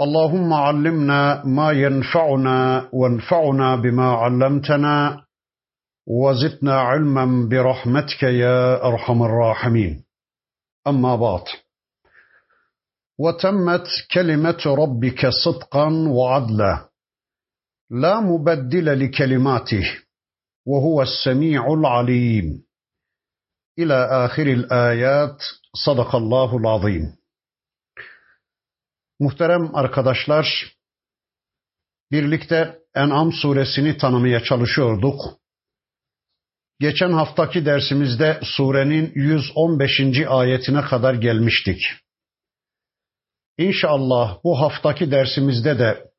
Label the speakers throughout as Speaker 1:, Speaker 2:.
Speaker 1: اللهم علمنا ما ينفعنا وانفعنا بما علمتنا وزدنا علما برحمتك يا أرحم الراحمين. أما بعد. وتمت كلمة ربك صدقا وعدلا. لا مبدل لكلماته وهو السميع العليم. إلى آخر الآيات صدق الله العظيم. Muhterem arkadaşlar, birlikte En'am suresini tanımaya çalışıyorduk. Geçen haftaki dersimizde surenin 115. ayetine kadar gelmiştik. İnşallah bu haftaki dersimizde de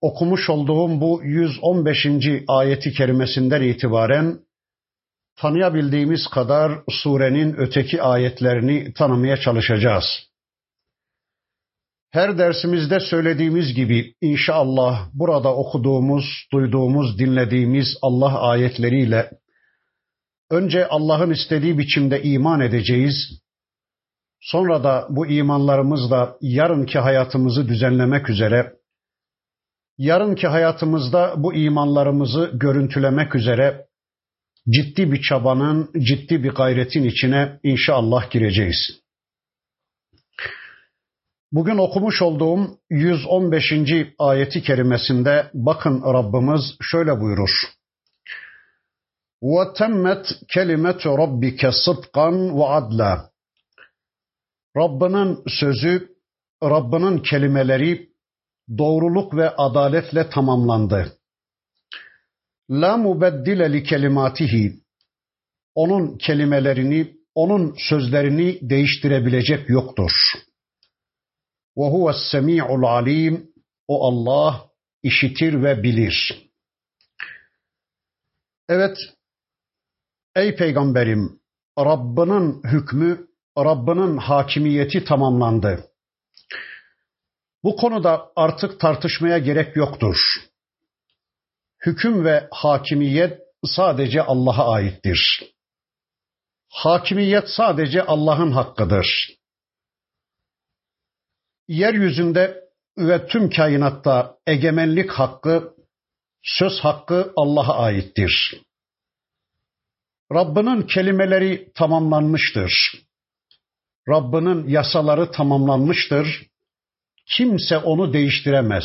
Speaker 1: okumuş olduğum bu 115. ayeti kerimesinden itibaren tanıyabildiğimiz kadar surenin öteki ayetlerini tanımaya çalışacağız. Her dersimizde söylediğimiz gibi inşallah burada okuduğumuz, duyduğumuz, dinlediğimiz Allah ayetleriyle önce Allah'ın istediği biçimde iman edeceğiz. Sonra da bu imanlarımızla yarınki hayatımızı düzenlemek üzere, yarınki hayatımızda bu imanlarımızı görüntülemek üzere ciddi bir çabanın, ciddi bir gayretin içine inşallah gireceğiz. Bugün okumuş olduğum 115. ayeti kerimesinde bakın Rabbimiz şöyle buyurur. وَتَمَّتْ كَلِمَةُ رَبِّكَ صِدْقًا وَعَدْلًا Rabbinin sözü, Rabbinin kelimeleri doğruluk ve adaletle tamamlandı. La mubeddile li kelimatihi. Onun kelimelerini, onun sözlerini değiştirebilecek yoktur. Ve huves semi'ul alim. O Allah işitir ve bilir. Evet, ey peygamberim, Rabbinin hükmü, Rabbinin hakimiyeti tamamlandı. Bu konuda artık tartışmaya gerek yoktur. Hüküm ve hakimiyet sadece Allah'a aittir. Hakimiyet sadece Allah'ın hakkıdır yeryüzünde ve tüm kainatta egemenlik hakkı, söz hakkı Allah'a aittir. Rabbinin kelimeleri tamamlanmıştır. Rabbinin yasaları tamamlanmıştır. Kimse onu değiştiremez.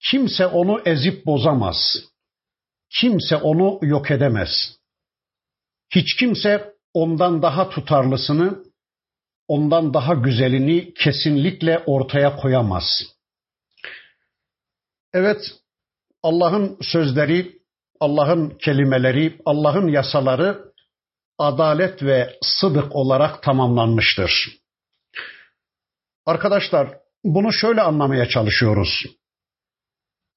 Speaker 1: Kimse onu ezip bozamaz. Kimse onu yok edemez. Hiç kimse ondan daha tutarlısını, ondan daha güzelini kesinlikle ortaya koyamaz. Evet, Allah'ın sözleri, Allah'ın kelimeleri, Allah'ın yasaları adalet ve sıdık olarak tamamlanmıştır. Arkadaşlar, bunu şöyle anlamaya çalışıyoruz.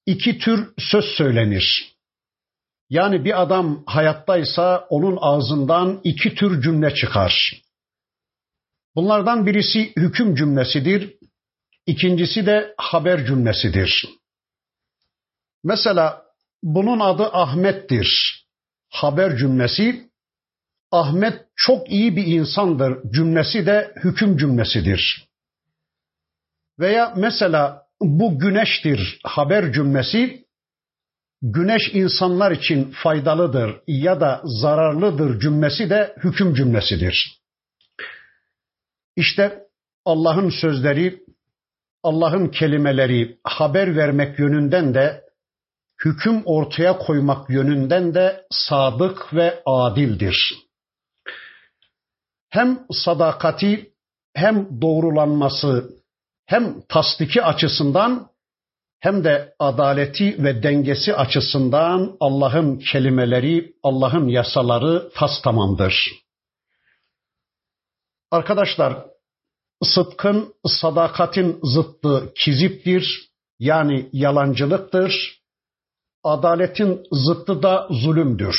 Speaker 1: İki tür söz söylenir. Yani bir adam hayattaysa onun ağzından iki tür cümle çıkar. Bunlardan birisi hüküm cümlesidir. İkincisi de haber cümlesidir. Mesela bunun adı Ahmet'tir. Haber cümlesi Ahmet çok iyi bir insandır cümlesi de hüküm cümlesidir. Veya mesela bu güneştir haber cümlesi güneş insanlar için faydalıdır ya da zararlıdır cümlesi de hüküm cümlesidir. İşte Allah'ın sözleri, Allah'ın kelimeleri haber vermek yönünden de hüküm ortaya koymak yönünden de sadık ve adildir. Hem sadakati hem doğrulanması hem tasdiki açısından hem de adaleti ve dengesi açısından Allah'ın kelimeleri, Allah'ın yasaları tas tamamdır. Arkadaşlar sıdkın, sadakatin zıttı kiziptir, yani yalancılıktır. Adaletin zıttı da zulümdür.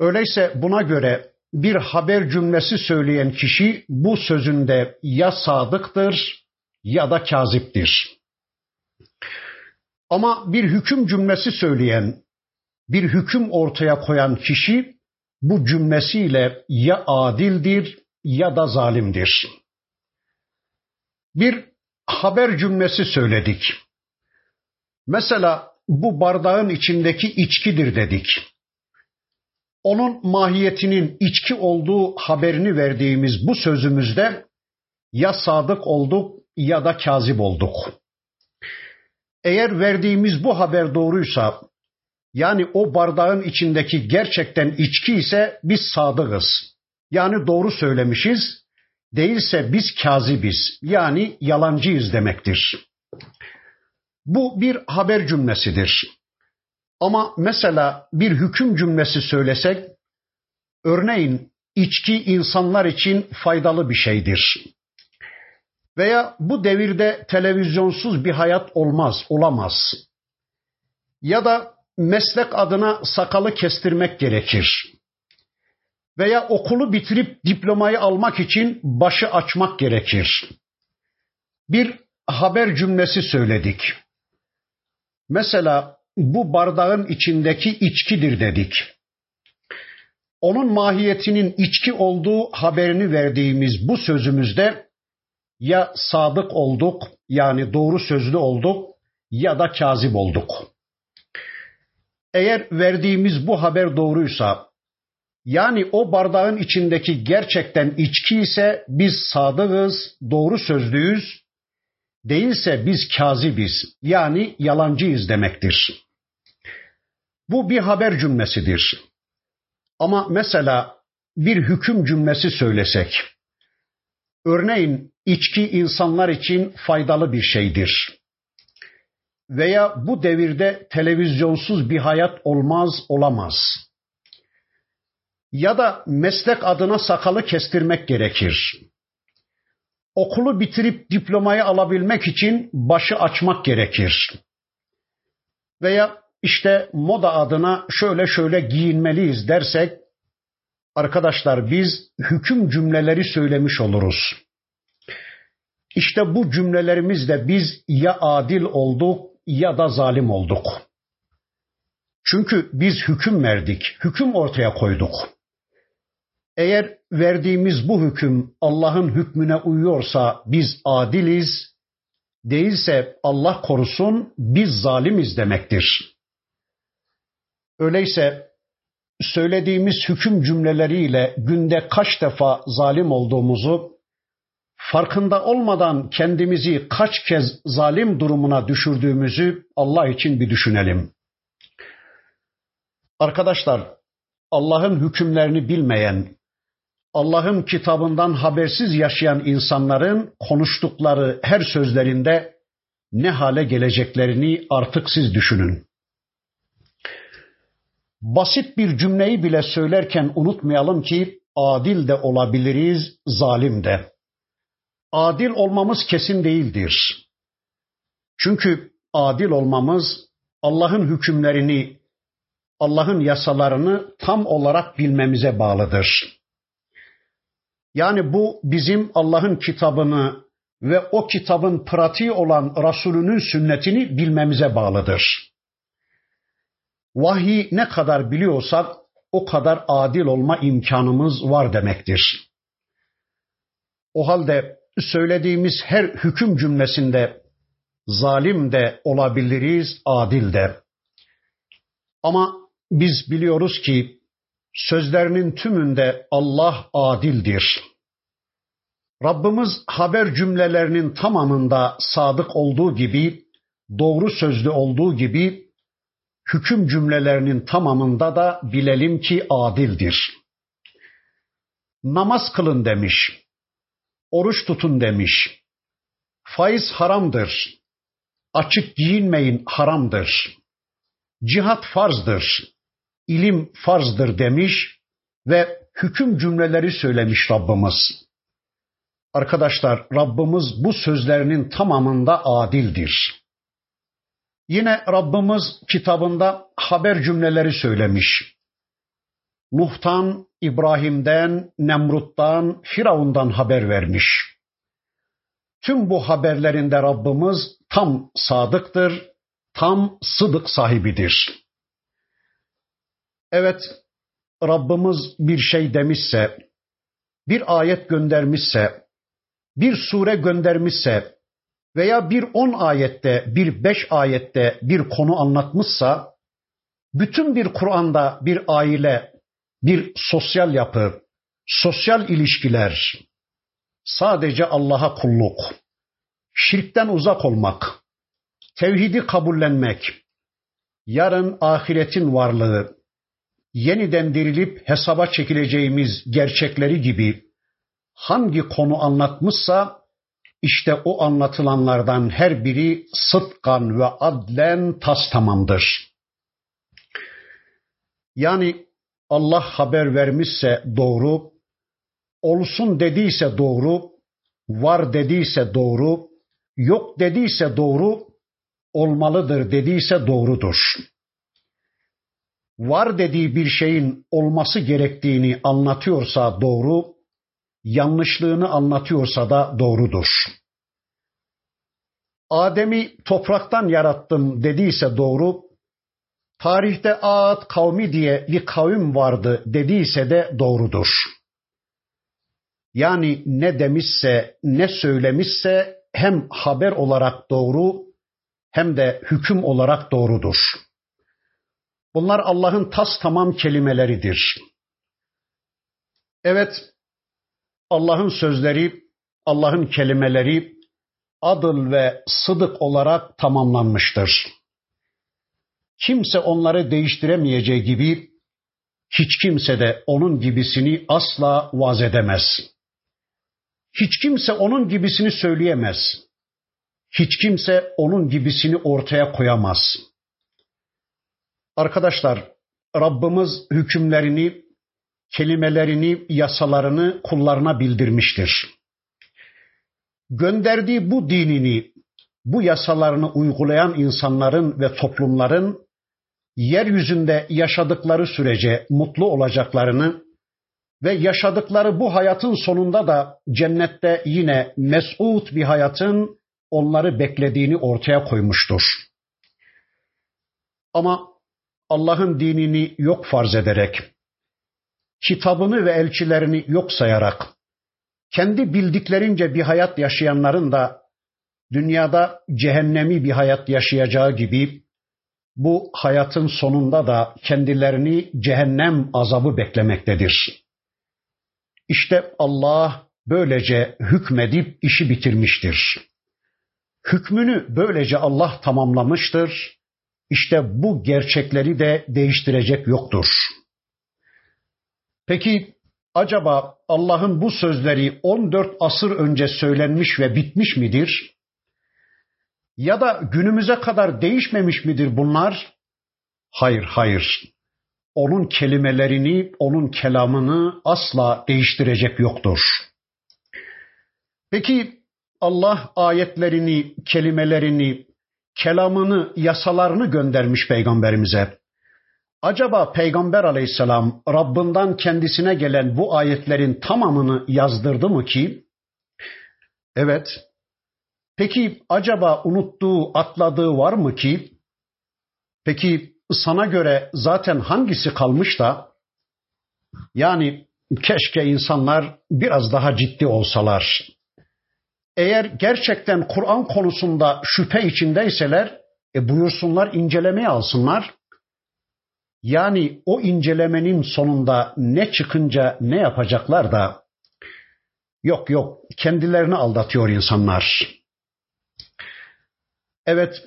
Speaker 1: Öyleyse buna göre bir haber cümlesi söyleyen kişi bu sözünde ya sadıktır ya da kaziptir. Ama bir hüküm cümlesi söyleyen, bir hüküm ortaya koyan kişi bu cümlesiyle ya adildir ya da zalimdir. Bir haber cümlesi söyledik. Mesela bu bardağın içindeki içkidir dedik. Onun mahiyetinin içki olduğu haberini verdiğimiz bu sözümüzde ya sadık olduk ya da kazip olduk. Eğer verdiğimiz bu haber doğruysa, yani o bardağın içindeki gerçekten içki ise biz sadıkız. Yani doğru söylemişiz. Değilse biz kazibiz. Yani yalancıyız demektir. Bu bir haber cümlesidir. Ama mesela bir hüküm cümlesi söylesek, örneğin içki insanlar için faydalı bir şeydir. Veya bu devirde televizyonsuz bir hayat olmaz, olamaz. Ya da meslek adına sakalı kestirmek gerekir. Veya okulu bitirip diplomayı almak için başı açmak gerekir. Bir haber cümlesi söyledik. Mesela bu bardağın içindeki içkidir dedik. Onun mahiyetinin içki olduğu haberini verdiğimiz bu sözümüzde ya sadık olduk yani doğru sözlü olduk ya da kazip olduk. Eğer verdiğimiz bu haber doğruysa yani o bardağın içindeki gerçekten içki ise biz sadıkız, doğru sözlüyüz, değilse biz kazibiz yani yalancıyız demektir. Bu bir haber cümlesidir. Ama mesela bir hüküm cümlesi söylesek, örneğin içki insanlar için faydalı bir şeydir. Veya bu devirde televizyonsuz bir hayat olmaz, olamaz. Ya da meslek adına sakalı kestirmek gerekir. Okulu bitirip diplomayı alabilmek için başı açmak gerekir. Veya işte moda adına şöyle şöyle giyinmeliyiz dersek arkadaşlar biz hüküm cümleleri söylemiş oluruz. İşte bu cümlelerimizde biz ya adil olduk ya da zalim olduk. Çünkü biz hüküm verdik, hüküm ortaya koyduk. Eğer verdiğimiz bu hüküm Allah'ın hükmüne uyuyorsa biz adiliz, değilse Allah korusun biz zalimiz demektir. Öyleyse söylediğimiz hüküm cümleleriyle günde kaç defa zalim olduğumuzu, farkında olmadan kendimizi kaç kez zalim durumuna düşürdüğümüzü Allah için bir düşünelim. Arkadaşlar, Allah'ın hükümlerini bilmeyen, Allah'ın kitabından habersiz yaşayan insanların konuştukları her sözlerinde ne hale geleceklerini artık siz düşünün. Basit bir cümleyi bile söylerken unutmayalım ki adil de olabiliriz, zalim de. Adil olmamız kesin değildir. Çünkü adil olmamız Allah'ın hükümlerini, Allah'ın yasalarını tam olarak bilmemize bağlıdır. Yani bu bizim Allah'ın kitabını ve o kitabın pratiği olan Resulünün sünnetini bilmemize bağlıdır. Vahyi ne kadar biliyorsak o kadar adil olma imkanımız var demektir. O halde söylediğimiz her hüküm cümlesinde zalim de olabiliriz, adil de. Ama biz biliyoruz ki sözlerinin tümünde Allah adildir. Rabbimiz haber cümlelerinin tamamında sadık olduğu gibi, doğru sözlü olduğu gibi hüküm cümlelerinin tamamında da bilelim ki adildir. Namaz kılın demiş. Oruç tutun demiş. Faiz haramdır. Açık giyinmeyin haramdır. Cihat farzdır. İlim farzdır demiş ve hüküm cümleleri söylemiş Rabbimiz. Arkadaşlar Rabbimiz bu sözlerinin tamamında adildir. Yine Rabbimiz kitabında haber cümleleri söylemiş. Nuh'tan, İbrahim'den, Nemrut'tan, Firavun'dan haber vermiş. Tüm bu haberlerinde Rabbimiz tam sadıktır, tam sıdık sahibidir. Evet, Rabbimiz bir şey demişse, bir ayet göndermişse, bir sure göndermişse veya bir on ayette, bir beş ayette bir konu anlatmışsa, bütün bir Kur'an'da bir aile, bir sosyal yapı, sosyal ilişkiler, sadece Allah'a kulluk, şirkten uzak olmak, tevhidi kabullenmek, yarın ahiretin varlığı, yeniden dirilip hesaba çekileceğimiz gerçekleri gibi hangi konu anlatmışsa işte o anlatılanlardan her biri sıdkan ve adlen tas tamamdır. Yani Allah haber vermişse doğru, olsun dediyse doğru, var dediyse doğru, yok dediyse doğru, olmalıdır dediyse doğrudur. Var dediği bir şeyin olması gerektiğini anlatıyorsa doğru, yanlışlığını anlatıyorsa da doğrudur. Adem'i topraktan yarattım dediyse doğru, tarihte Ad kavmi diye bir kavim vardı dediyse de doğrudur. Yani ne demişse, ne söylemişse hem haber olarak doğru hem de hüküm olarak doğrudur. Bunlar Allah'ın tas tamam kelimeleridir. Evet, Allah'ın sözleri, Allah'ın kelimeleri adıl ve sıdık olarak tamamlanmıştır. Kimse onları değiştiremeyeceği gibi hiç kimse de onun gibisini asla vaz edemez. Hiç kimse onun gibisini söyleyemez. Hiç kimse onun gibisini ortaya koyamaz. Arkadaşlar, Rabbimiz hükümlerini, kelimelerini, yasalarını kullarına bildirmiştir. Gönderdiği bu dinini, bu yasalarını uygulayan insanların ve toplumların yeryüzünde yaşadıkları sürece mutlu olacaklarını ve yaşadıkları bu hayatın sonunda da cennette yine mesut bir hayatın onları beklediğini ortaya koymuştur. Ama Allah'ın dinini yok farz ederek, kitabını ve elçilerini yok sayarak, kendi bildiklerince bir hayat yaşayanların da dünyada cehennemi bir hayat yaşayacağı gibi bu hayatın sonunda da kendilerini cehennem azabı beklemektedir. İşte Allah böylece hükmedip işi bitirmiştir. Hükmünü böylece Allah tamamlamıştır. İşte bu gerçekleri de değiştirecek yoktur. Peki acaba Allah'ın bu sözleri 14 asır önce söylenmiş ve bitmiş midir? Ya da günümüze kadar değişmemiş midir bunlar? Hayır, hayır. Onun kelimelerini, onun kelamını asla değiştirecek yoktur. Peki Allah ayetlerini, kelimelerini, kelamını, yasalarını göndermiş peygamberimize. Acaba peygamber aleyhisselam Rabbinden kendisine gelen bu ayetlerin tamamını yazdırdı mı ki? Evet, Peki acaba unuttuğu, atladığı var mı ki? Peki sana göre zaten hangisi kalmış da? Yani keşke insanlar biraz daha ciddi olsalar. Eğer gerçekten Kur'an konusunda şüphe içindeyseler, e buyursunlar incelemeye alsınlar. Yani o incelemenin sonunda ne çıkınca ne yapacaklar da yok yok kendilerini aldatıyor insanlar. Evet,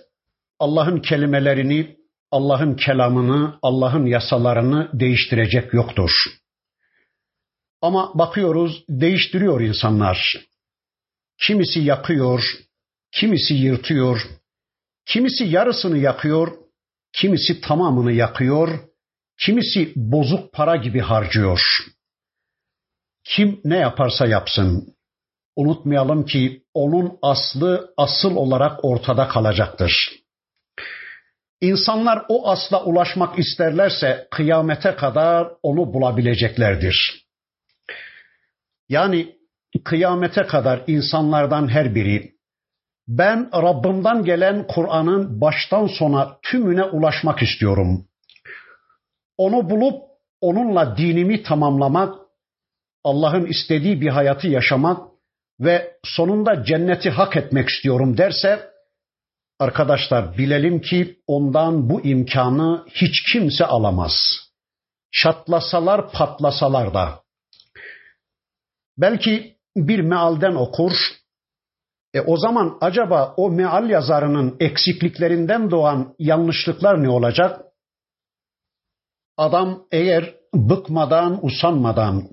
Speaker 1: Allah'ın kelimelerini, Allah'ın kelamını, Allah'ın yasalarını değiştirecek yoktur. Ama bakıyoruz değiştiriyor insanlar. Kimisi yakıyor, kimisi yırtıyor, kimisi yarısını yakıyor, kimisi tamamını yakıyor, kimisi bozuk para gibi harcıyor. Kim ne yaparsa yapsın, unutmayalım ki onun aslı asıl olarak ortada kalacaktır. İnsanlar o asla ulaşmak isterlerse kıyamete kadar onu bulabileceklerdir. Yani kıyamete kadar insanlardan her biri ben Rabbimden gelen Kur'an'ın baştan sona tümüne ulaşmak istiyorum. Onu bulup onunla dinimi tamamlamak, Allah'ın istediği bir hayatı yaşamak ve sonunda cenneti hak etmek istiyorum derse arkadaşlar bilelim ki ondan bu imkanı hiç kimse alamaz. Çatlasalar patlasalar da. Belki bir mealden okur. E o zaman acaba o meal yazarının eksikliklerinden doğan yanlışlıklar ne olacak? Adam eğer bıkmadan, usanmadan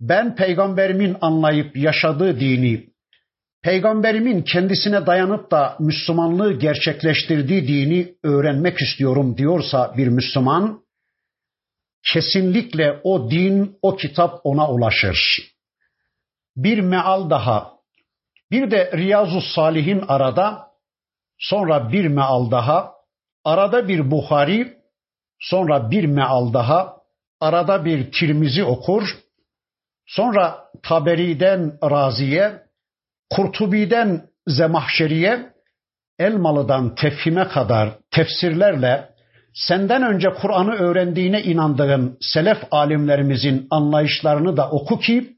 Speaker 1: ben peygamberimin anlayıp yaşadığı dini, peygamberimin kendisine dayanıp da Müslümanlığı gerçekleştirdiği dini öğrenmek istiyorum diyorsa bir Müslüman, kesinlikle o din, o kitap ona ulaşır. Bir meal daha, bir de Riyazu Salihin arada, sonra bir meal daha, arada bir Buhari, sonra bir meal daha, arada bir Tirmizi okur, Sonra Taberi'den Razi'ye, Kurtubi'den Zemahşeri'ye, Elmalı'dan Tefhim'e kadar tefsirlerle senden önce Kur'an'ı öğrendiğine inandığın selef alimlerimizin anlayışlarını da oku ki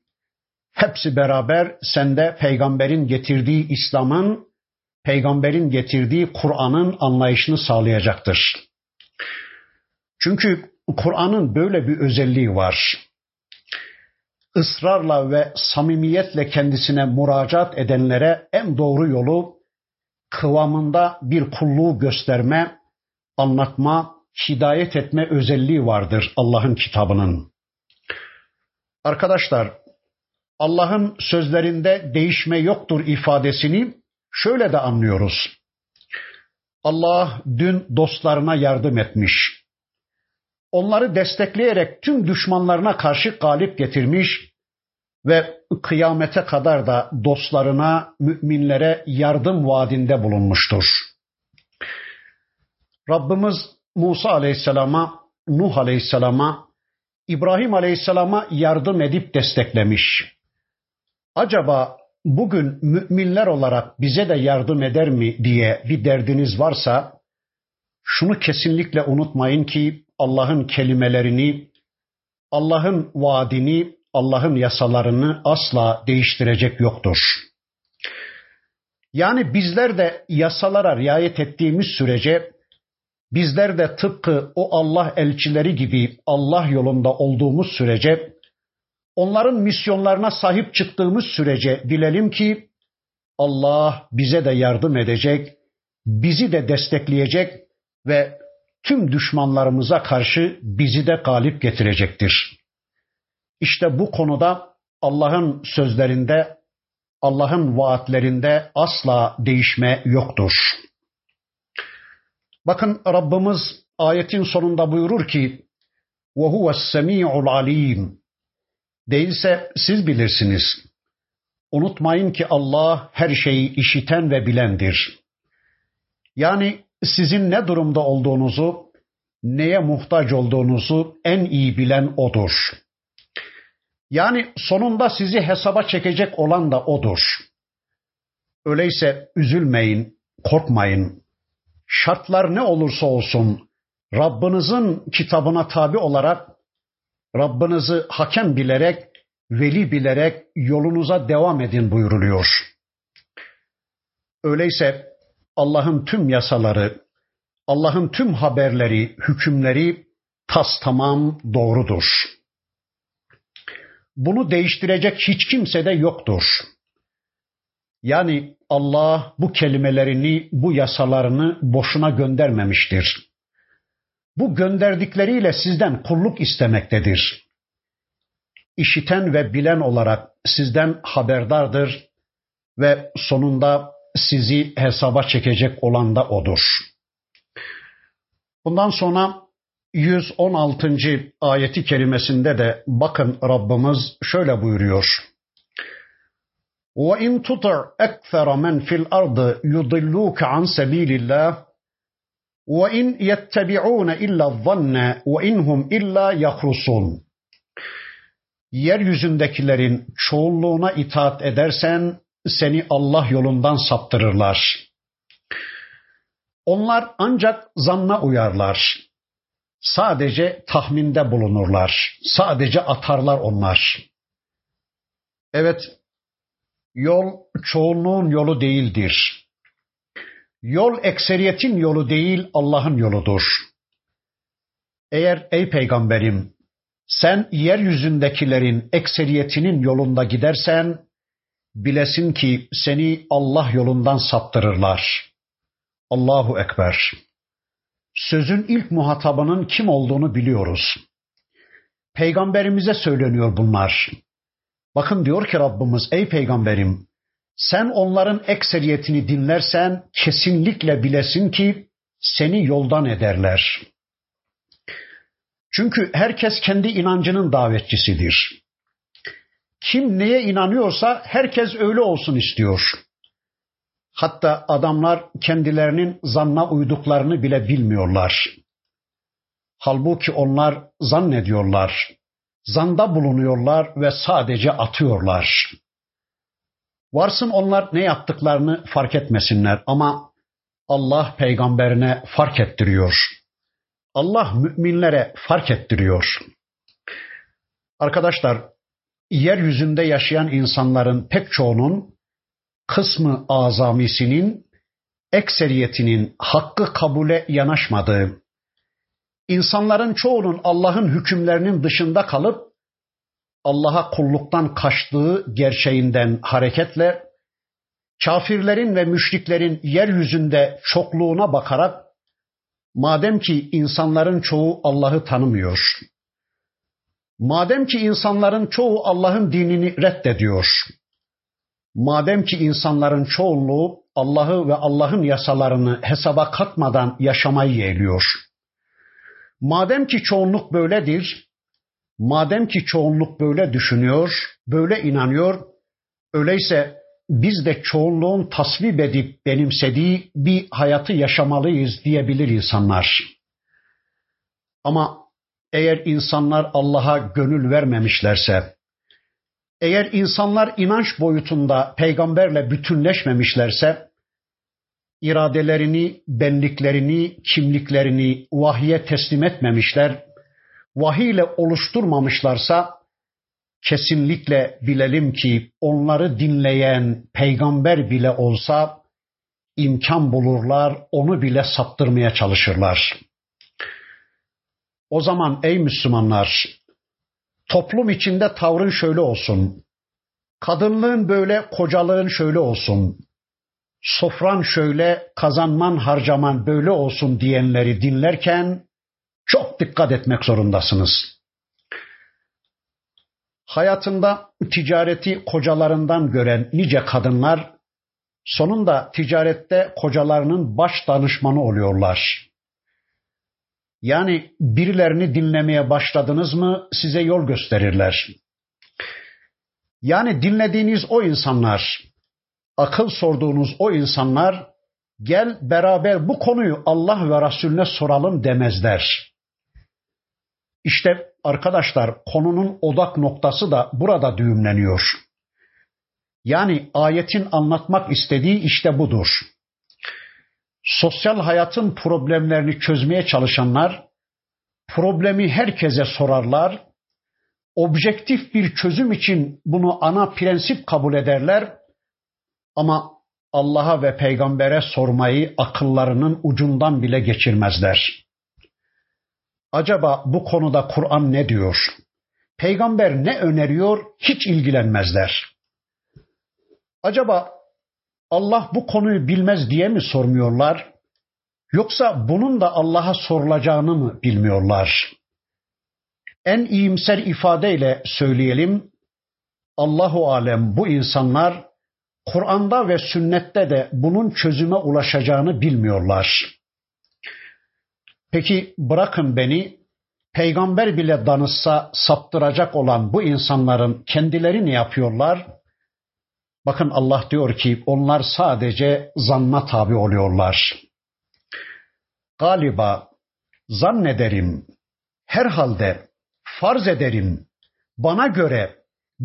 Speaker 1: hepsi beraber sende peygamberin getirdiği İslam'ın, peygamberin getirdiği Kur'an'ın anlayışını sağlayacaktır. Çünkü Kur'an'ın böyle bir özelliği var ısrarla ve samimiyetle kendisine müracaat edenlere en doğru yolu kıvamında bir kulluğu gösterme, anlatma, hidayet etme özelliği vardır Allah'ın kitabının. Arkadaşlar, Allah'ın sözlerinde değişme yoktur ifadesini şöyle de anlıyoruz. Allah dün dostlarına yardım etmiş onları destekleyerek tüm düşmanlarına karşı galip getirmiş ve kıyamete kadar da dostlarına, müminlere yardım vaadinde bulunmuştur. Rabbimiz Musa Aleyhisselam'a, Nuh Aleyhisselam'a, İbrahim Aleyhisselam'a yardım edip desteklemiş. Acaba bugün müminler olarak bize de yardım eder mi diye bir derdiniz varsa şunu kesinlikle unutmayın ki Allah'ın kelimelerini, Allah'ın vaadini, Allah'ın yasalarını asla değiştirecek yoktur. Yani bizler de yasalara riayet ettiğimiz sürece bizler de tıpkı o Allah elçileri gibi Allah yolunda olduğumuz sürece onların misyonlarına sahip çıktığımız sürece dilelim ki Allah bize de yardım edecek, bizi de destekleyecek ve tüm düşmanlarımıza karşı bizi de galip getirecektir. İşte bu konuda Allah'ın sözlerinde, Allah'ın vaatlerinde asla değişme yoktur. Bakın Rabbimiz ayetin sonunda buyurur ki: "Ve huves semiul alim." Değilse siz bilirsiniz. Unutmayın ki Allah her şeyi işiten ve bilendir. Yani sizin ne durumda olduğunuzu, neye muhtaç olduğunuzu en iyi bilen odur. Yani sonunda sizi hesaba çekecek olan da odur. Öyleyse üzülmeyin, korkmayın. Şartlar ne olursa olsun Rabbinizin kitabına tabi olarak Rabbinizi hakem bilerek, veli bilerek yolunuza devam edin buyuruluyor. Öyleyse Allah'ın tüm yasaları, Allah'ın tüm haberleri, hükümleri tas tamam doğrudur. Bunu değiştirecek hiç kimse de yoktur. Yani Allah bu kelimelerini, bu yasalarını boşuna göndermemiştir Bu gönderdikleriyle sizden kulluk istemektedir. İşiten ve bilen olarak sizden haberdardır ve sonunda sizi hesaba çekecek olan da odur. Bundan sonra 116. ayeti kerimesinde de bakın Rabbimiz şöyle buyuruyor. وَاِنْ تُطَعْ اَكْثَرَ مَنْ فِي الْأَرْضِ يُضِلُّوكَ عَنْ سَب۪يلِ اللّٰهِ وَاِنْ يَتَّبِعُونَ اِلَّا الظَّنَّ وَاِنْهُمْ اِلَّا يَخْرُصُونَ Yeryüzündekilerin çoğunluğuna itaat edersen seni Allah yolundan saptırırlar. Onlar ancak zanna uyarlar. Sadece tahminde bulunurlar. Sadece atarlar onlar. Evet, yol çoğunluğun yolu değildir. Yol ekseriyetin yolu değil, Allah'ın yoludur. Eğer ey peygamberim sen yeryüzündekilerin ekseriyetinin yolunda gidersen bilesin ki seni Allah yolundan saptırırlar. Allahu Ekber. Sözün ilk muhatabının kim olduğunu biliyoruz. Peygamberimize söyleniyor bunlar. Bakın diyor ki Rabbimiz ey peygamberim sen onların ekseriyetini dinlersen kesinlikle bilesin ki seni yoldan ederler. Çünkü herkes kendi inancının davetçisidir. Kim neye inanıyorsa herkes öyle olsun istiyor. Hatta adamlar kendilerinin zanna uyduklarını bile bilmiyorlar. Halbuki onlar zannediyorlar. Zanda bulunuyorlar ve sadece atıyorlar. Varsın onlar ne yaptıklarını fark etmesinler ama Allah peygamberine fark ettiriyor. Allah müminlere fark ettiriyor. Arkadaşlar, yeryüzünde yaşayan insanların pek çoğunun kısmı azamisinin ekseriyetinin hakkı kabule yanaşmadığı, insanların çoğunun Allah'ın hükümlerinin dışında kalıp Allah'a kulluktan kaçtığı gerçeğinden hareketle kafirlerin ve müşriklerin yeryüzünde çokluğuna bakarak madem ki insanların çoğu Allah'ı tanımıyor, madem ki insanların çoğu Allah'ın dinini reddediyor, madem ki insanların çoğunluğu Allah'ı ve Allah'ın yasalarını hesaba katmadan yaşamayı yeğliyor, madem ki çoğunluk böyledir, Madem ki çoğunluk böyle düşünüyor, böyle inanıyor, öyleyse biz de çoğunluğun tasvip edip benimsediği bir hayatı yaşamalıyız diyebilir insanlar. Ama eğer insanlar Allah'a gönül vermemişlerse, eğer insanlar inanç boyutunda peygamberle bütünleşmemişlerse, iradelerini, benliklerini, kimliklerini vahye teslim etmemişler, vahiy ile oluşturmamışlarsa kesinlikle bilelim ki onları dinleyen peygamber bile olsa imkan bulurlar, onu bile saptırmaya çalışırlar. O zaman ey Müslümanlar, toplum içinde tavrın şöyle olsun. Kadınlığın böyle, kocalığın şöyle olsun. Sofran şöyle, kazanman, harcaman böyle olsun diyenleri dinlerken çok dikkat etmek zorundasınız. Hayatında ticareti kocalarından gören nice kadınlar sonunda ticarette kocalarının baş danışmanı oluyorlar. Yani birilerini dinlemeye başladınız mı size yol gösterirler. Yani dinlediğiniz o insanlar, akıl sorduğunuz o insanlar gel beraber bu konuyu Allah ve Resulüne soralım demezler. İşte arkadaşlar konunun odak noktası da burada düğümleniyor. Yani ayetin anlatmak istediği işte budur. Sosyal hayatın problemlerini çözmeye çalışanlar problemi herkese sorarlar. Objektif bir çözüm için bunu ana prensip kabul ederler. Ama Allah'a ve peygambere sormayı akıllarının ucundan bile geçirmezler. Acaba bu konuda Kur'an ne diyor? Peygamber ne öneriyor? Hiç ilgilenmezler. Acaba Allah bu konuyu bilmez diye mi sormuyorlar? Yoksa bunun da Allah'a sorulacağını mı bilmiyorlar? En iyimser ifadeyle söyleyelim. Allahu alem bu insanlar Kur'an'da ve sünnette de bunun çözüme ulaşacağını bilmiyorlar. Peki bırakın beni peygamber bile danışsa saptıracak olan bu insanların kendileri ne yapıyorlar? Bakın Allah diyor ki onlar sadece zanna tabi oluyorlar. Galiba zannederim, herhalde farz ederim, bana göre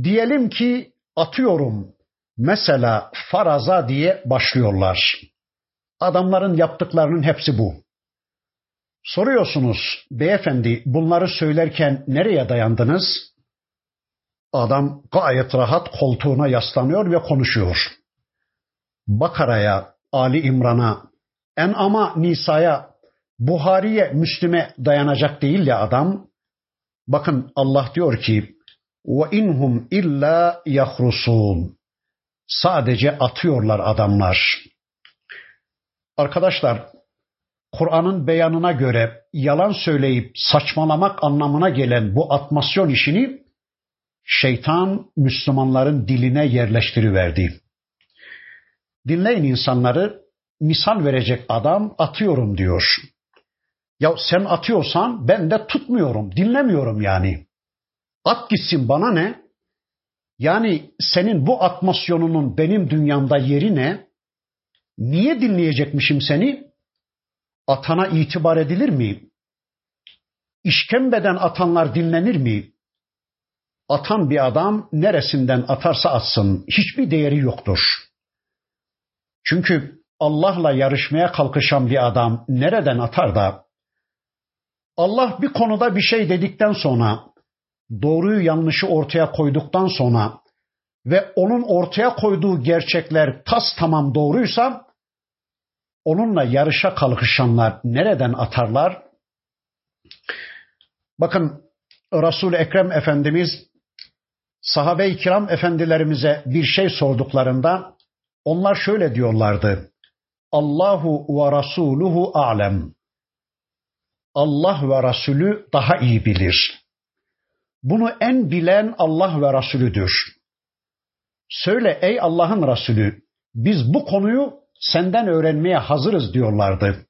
Speaker 1: diyelim ki atıyorum mesela faraza diye başlıyorlar. Adamların yaptıklarının hepsi bu. Soruyorsunuz beyefendi bunları söylerken nereye dayandınız? Adam gayet rahat koltuğuna yaslanıyor ve konuşuyor. Bakara'ya, Ali İmran'a, En'am'a, Nisa'ya, Buhari'ye, Müslüm'e dayanacak değil ya adam. Bakın Allah diyor ki ve inhum illa yahrusun. Sadece atıyorlar adamlar. Arkadaşlar Kur'an'ın beyanına göre yalan söyleyip saçmalamak anlamına gelen bu atmasyon işini şeytan Müslümanların diline yerleştiriverdi. Dinleyin insanları misal verecek adam atıyorum diyor. Ya sen atıyorsan ben de tutmuyorum, dinlemiyorum yani. At gitsin bana ne? Yani senin bu atmasyonunun benim dünyamda yeri ne? Niye dinleyecekmişim seni? Atana itibar edilir mi? İşkembeden atanlar dinlenir mi? Atan bir adam neresinden atarsa atsın hiçbir değeri yoktur. Çünkü Allah'la yarışmaya kalkışan bir adam nereden atar da Allah bir konuda bir şey dedikten sonra doğruyu yanlışı ortaya koyduktan sonra ve onun ortaya koyduğu gerçekler tas tamam doğruysa onunla yarışa kalkışanlar nereden atarlar? Bakın resul Ekrem Efendimiz sahabe-i kiram efendilerimize bir şey sorduklarında onlar şöyle diyorlardı. Allahu ve Rasuluhu alem. Allah ve Resulü daha iyi bilir. Bunu en bilen Allah ve Resulüdür. Söyle ey Allah'ın Resulü, biz bu konuyu senden öğrenmeye hazırız diyorlardı.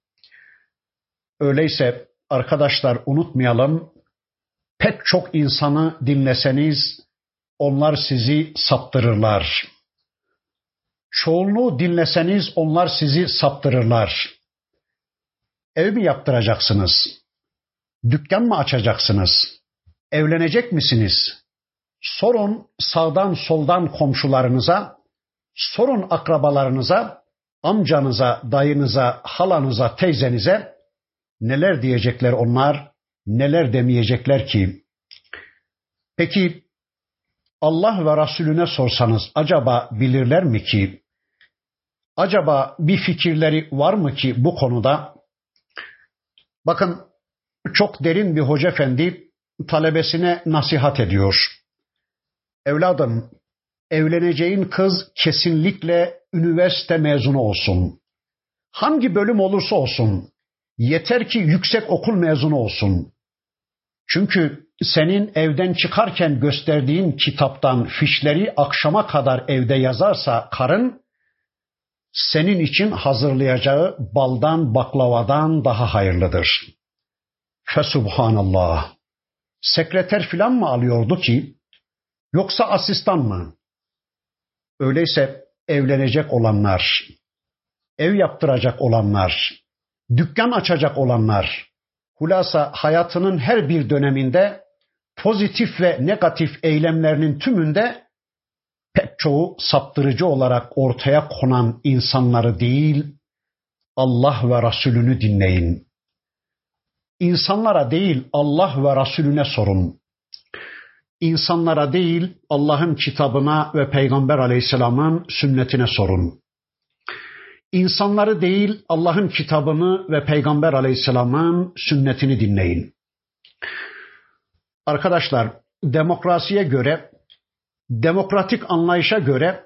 Speaker 1: Öyleyse arkadaşlar unutmayalım, pek çok insanı dinleseniz onlar sizi saptırırlar. Çoğunluğu dinleseniz onlar sizi saptırırlar. Ev mi yaptıracaksınız? Dükkan mı açacaksınız? Evlenecek misiniz? Sorun sağdan soldan komşularınıza, sorun akrabalarınıza, amcanıza, dayınıza, halanıza, teyzenize neler diyecekler onlar, neler demeyecekler ki? Peki Allah ve Resulüne sorsanız acaba bilirler mi ki? Acaba bir fikirleri var mı ki bu konuda? Bakın çok derin bir hoca efendi talebesine nasihat ediyor. Evladım, evleneceğin kız kesinlikle üniversite mezunu olsun. Hangi bölüm olursa olsun, yeter ki yüksek okul mezunu olsun. Çünkü senin evden çıkarken gösterdiğin kitaptan fişleri akşama kadar evde yazarsa karın, senin için hazırlayacağı baldan baklavadan daha hayırlıdır. Fesubhanallah. Sekreter filan mı alıyordu ki? Yoksa asistan mı? Öyleyse evlenecek olanlar, ev yaptıracak olanlar, dükkan açacak olanlar, hulasa hayatının her bir döneminde pozitif ve negatif eylemlerinin tümünde pek çoğu saptırıcı olarak ortaya konan insanları değil, Allah ve Resulünü dinleyin. İnsanlara değil Allah ve Resulüne sorun. İnsanlara değil Allah'ın kitabına ve Peygamber aleyhisselamın sünnetine sorun. İnsanları değil Allah'ın kitabını ve Peygamber aleyhisselamın sünnetini dinleyin. Arkadaşlar demokrasiye göre, demokratik anlayışa göre,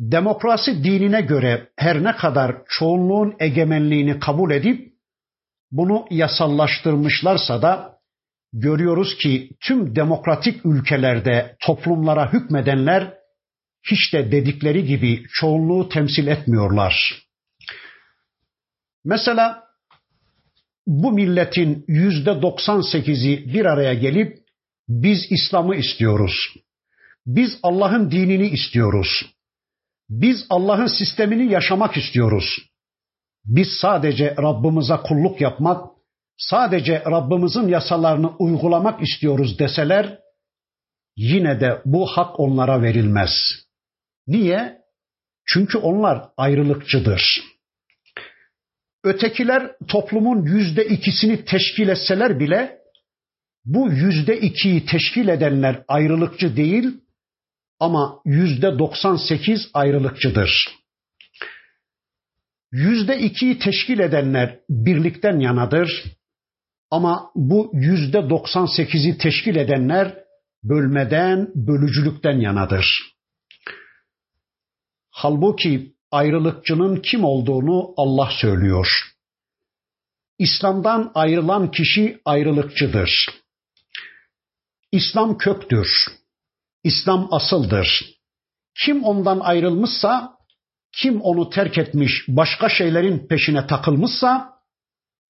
Speaker 1: demokrasi dinine göre her ne kadar çoğunluğun egemenliğini kabul edip bunu yasallaştırmışlarsa da görüyoruz ki tüm demokratik ülkelerde toplumlara hükmedenler hiç de dedikleri gibi çoğunluğu temsil etmiyorlar. Mesela bu milletin yüzde 98'i bir araya gelip biz İslam'ı istiyoruz. Biz Allah'ın dinini istiyoruz. Biz Allah'ın sistemini yaşamak istiyoruz. Biz sadece Rabbimize kulluk yapmak, sadece Rabbimizin yasalarını uygulamak istiyoruz deseler, yine de bu hak onlara verilmez. Niye? Çünkü onlar ayrılıkçıdır. Ötekiler toplumun yüzde ikisini teşkil etseler bile bu yüzde ikiyi teşkil edenler ayrılıkçı değil ama yüzde doksan sekiz ayrılıkçıdır. Yüzde ikiyi teşkil edenler birlikten yanadır ama bu yüzde doksan sekizi teşkil edenler bölmeden, bölücülükten yanadır. Halbuki ayrılıkçının kim olduğunu Allah söylüyor. İslam'dan ayrılan kişi ayrılıkçıdır. İslam köktür. İslam asıldır. Kim ondan ayrılmışsa, kim onu terk etmiş, başka şeylerin peşine takılmışsa,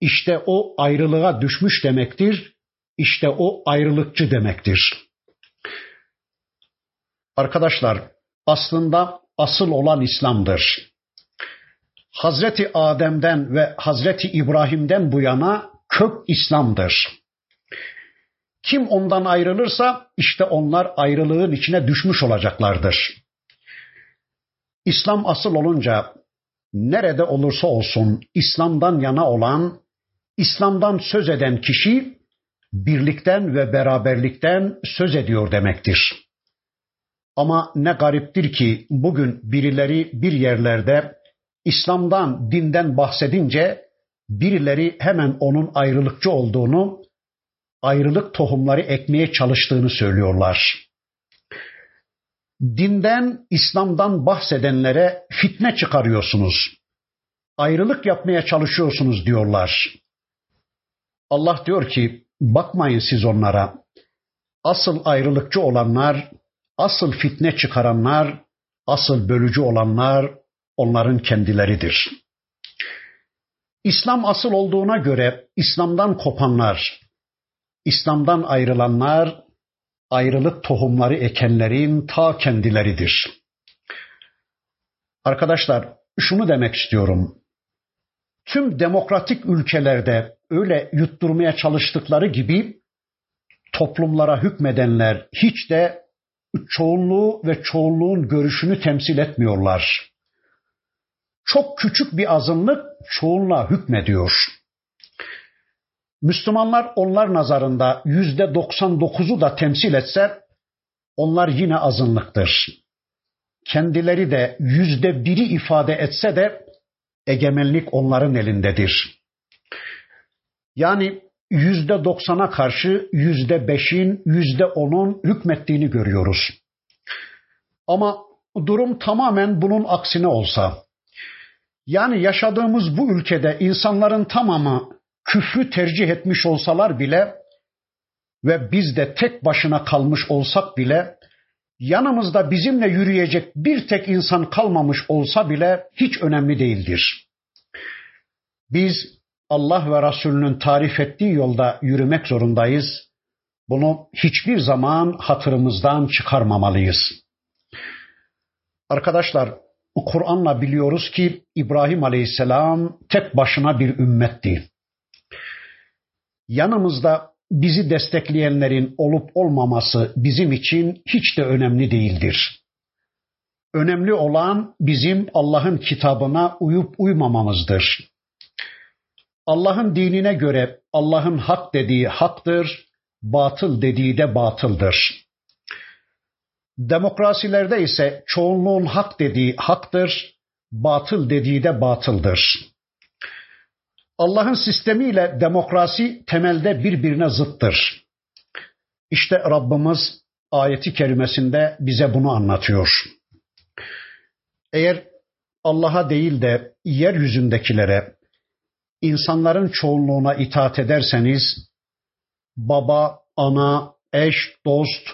Speaker 1: işte o ayrılığa düşmüş demektir. İşte o ayrılıkçı demektir. Arkadaşlar, aslında asıl olan İslam'dır. Hazreti Adem'den ve Hazreti İbrahim'den bu yana kök İslam'dır. Kim ondan ayrılırsa işte onlar ayrılığın içine düşmüş olacaklardır. İslam asıl olunca nerede olursa olsun İslam'dan yana olan, İslam'dan söz eden kişi birlikten ve beraberlikten söz ediyor demektir. Ama ne gariptir ki bugün birileri bir yerlerde İslam'dan, dinden bahsedince birileri hemen onun ayrılıkçı olduğunu, ayrılık tohumları ekmeye çalıştığını söylüyorlar. Dinden, İslam'dan bahsedenlere fitne çıkarıyorsunuz. Ayrılık yapmaya çalışıyorsunuz diyorlar. Allah diyor ki bakmayın siz onlara. Asıl ayrılıkçı olanlar Asıl fitne çıkaranlar, asıl bölücü olanlar onların kendileridir. İslam asıl olduğuna göre İslam'dan kopanlar, İslam'dan ayrılanlar, ayrılık tohumları ekenlerin ta kendileridir. Arkadaşlar şunu demek istiyorum. Tüm demokratik ülkelerde öyle yutturmaya çalıştıkları gibi toplumlara hükmedenler hiç de çoğunluğu ve çoğunluğun görüşünü temsil etmiyorlar. Çok küçük bir azınlık çoğunluğa hükmediyor. Müslümanlar onlar nazarında yüzde 99'u da temsil etse onlar yine azınlıktır. Kendileri de yüzde biri ifade etse de egemenlik onların elindedir. Yani yüzde doksana karşı yüzde beşin, yüzde onun hükmettiğini görüyoruz. Ama durum tamamen bunun aksine olsa, yani yaşadığımız bu ülkede insanların tamamı küfrü tercih etmiş olsalar bile ve biz de tek başına kalmış olsak bile yanımızda bizimle yürüyecek bir tek insan kalmamış olsa bile hiç önemli değildir. Biz Allah ve Resulünün tarif ettiği yolda yürümek zorundayız. Bunu hiçbir zaman hatırımızdan çıkarmamalıyız. Arkadaşlar, Kur'an'la biliyoruz ki İbrahim Aleyhisselam tek başına bir ümmetti. Yanımızda bizi destekleyenlerin olup olmaması bizim için hiç de önemli değildir. Önemli olan bizim Allah'ın kitabına uyup uymamamızdır. Allah'ın dinine göre Allah'ın hak dediği haktır, batıl dediği de batıldır. Demokrasilerde ise çoğunluğun hak dediği haktır, batıl dediği de batıldır. Allah'ın sistemiyle demokrasi temelde birbirine zıttır. İşte Rabbimiz ayeti kerimesinde bize bunu anlatıyor. Eğer Allah'a değil de yeryüzündekilere, insanların çoğunluğuna itaat ederseniz baba, ana, eş, dost,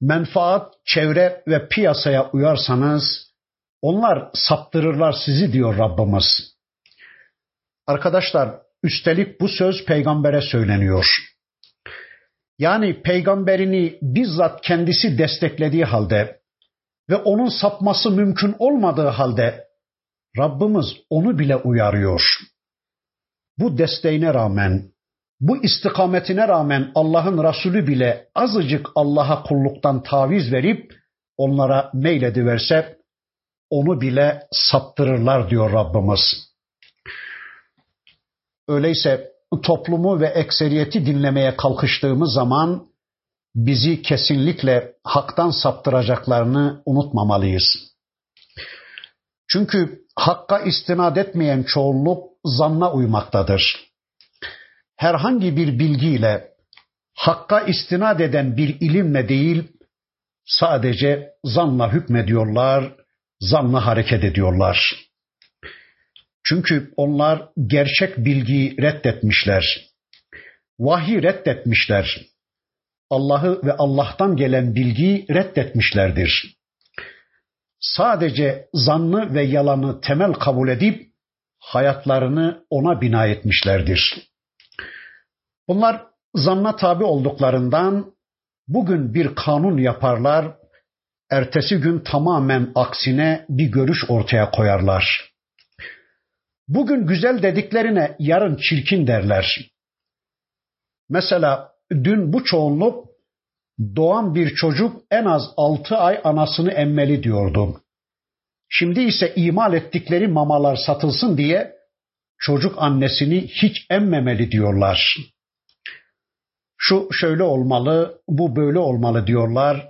Speaker 1: menfaat, çevre ve piyasaya uyarsanız onlar saptırırlar sizi diyor Rabbimiz. Arkadaşlar üstelik bu söz peygambere söyleniyor. Yani peygamberini bizzat kendisi desteklediği halde ve onun sapması mümkün olmadığı halde Rabbimiz onu bile uyarıyor. Bu desteğine rağmen, bu istikametine rağmen Allah'ın Resulü bile azıcık Allah'a kulluktan taviz verip onlara meylediverse onu bile saptırırlar diyor Rabbimiz. Öyleyse toplumu ve ekseriyeti dinlemeye kalkıştığımız zaman bizi kesinlikle haktan saptıracaklarını unutmamalıyız. Çünkü hakka istinad etmeyen çoğunluk zanna uymaktadır. Herhangi bir bilgiyle hakka istinad eden bir ilimle değil, sadece zanla hükmediyorlar, zanla hareket ediyorlar. Çünkü onlar gerçek bilgiyi reddetmişler. Vahiy reddetmişler. Allah'ı ve Allah'tan gelen bilgiyi reddetmişlerdir. Sadece zannı ve yalanı temel kabul edip hayatlarını ona bina etmişlerdir. Bunlar zanna tabi olduklarından bugün bir kanun yaparlar, ertesi gün tamamen aksine bir görüş ortaya koyarlar. Bugün güzel dediklerine yarın çirkin derler. Mesela dün bu çoğunluk doğan bir çocuk en az altı ay anasını emmeli diyordu. Şimdi ise imal ettikleri mamalar satılsın diye çocuk annesini hiç emmemeli diyorlar. Şu şöyle olmalı, bu böyle olmalı diyorlar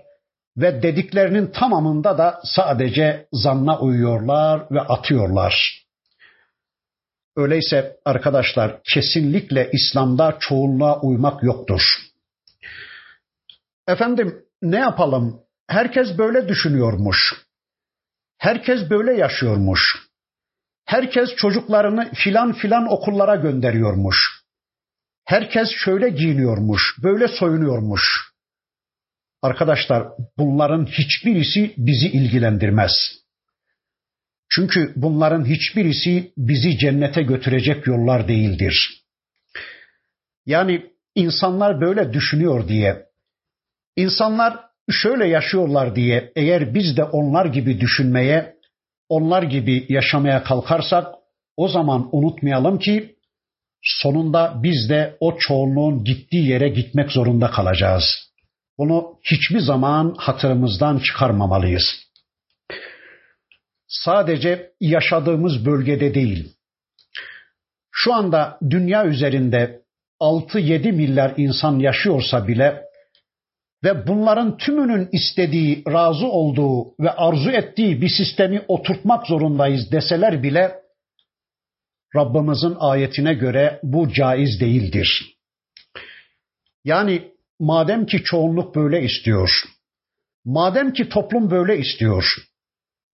Speaker 1: ve dediklerinin tamamında da sadece zanna uyuyorlar ve atıyorlar. Öyleyse arkadaşlar kesinlikle İslam'da çoğunluğa uymak yoktur. Efendim ne yapalım? Herkes böyle düşünüyormuş. Herkes böyle yaşıyormuş. Herkes çocuklarını filan filan okullara gönderiyormuş. Herkes şöyle giyiniyormuş, böyle soyunuyormuş. Arkadaşlar bunların hiçbirisi bizi ilgilendirmez. Çünkü bunların hiçbirisi bizi cennete götürecek yollar değildir. Yani insanlar böyle düşünüyor diye, insanlar şöyle yaşıyorlar diye eğer biz de onlar gibi düşünmeye, onlar gibi yaşamaya kalkarsak o zaman unutmayalım ki sonunda biz de o çoğunluğun gittiği yere gitmek zorunda kalacağız. Bunu hiçbir zaman hatırımızdan çıkarmamalıyız sadece yaşadığımız bölgede değil. Şu anda dünya üzerinde 6-7 milyar insan yaşıyorsa bile ve bunların tümünün istediği, razı olduğu ve arzu ettiği bir sistemi oturtmak zorundayız deseler bile Rabbimizin ayetine göre bu caiz değildir. Yani madem ki çoğunluk böyle istiyor, madem ki toplum böyle istiyor,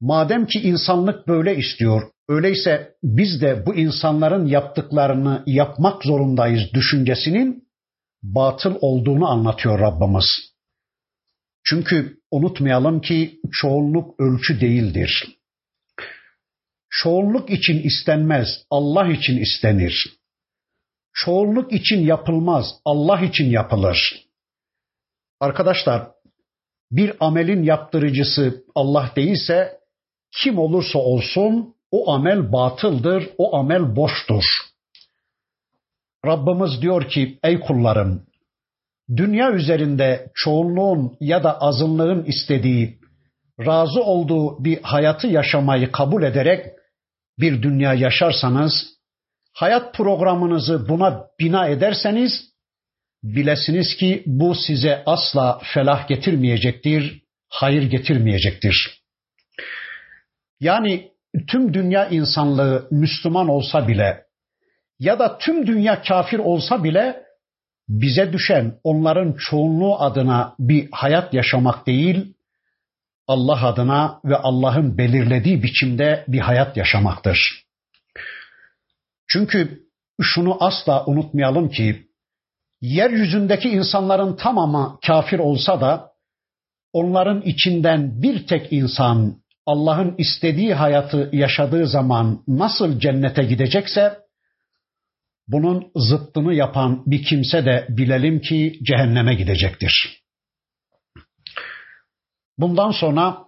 Speaker 1: Madem ki insanlık böyle istiyor, öyleyse biz de bu insanların yaptıklarını yapmak zorundayız düşüncesinin batıl olduğunu anlatıyor Rabbimiz. Çünkü unutmayalım ki çoğunluk ölçü değildir. Çoğunluk için istenmez, Allah için istenir. Çoğunluk için yapılmaz, Allah için yapılır. Arkadaşlar, bir amelin yaptırıcısı Allah değilse kim olursa olsun o amel batıldır, o amel boştur. Rabbimiz diyor ki ey kullarım dünya üzerinde çoğunluğun ya da azınlığın istediği, razı olduğu bir hayatı yaşamayı kabul ederek bir dünya yaşarsanız, hayat programınızı buna bina ederseniz, bilesiniz ki bu size asla felah getirmeyecektir, hayır getirmeyecektir. Yani tüm dünya insanlığı Müslüman olsa bile ya da tüm dünya kafir olsa bile bize düşen onların çoğunluğu adına bir hayat yaşamak değil, Allah adına ve Allah'ın belirlediği biçimde bir hayat yaşamaktır. Çünkü şunu asla unutmayalım ki yeryüzündeki insanların tamamı kafir olsa da onların içinden bir tek insan Allah'ın istediği hayatı yaşadığı zaman nasıl cennete gidecekse bunun zıttını yapan bir kimse de bilelim ki cehenneme gidecektir. Bundan sonra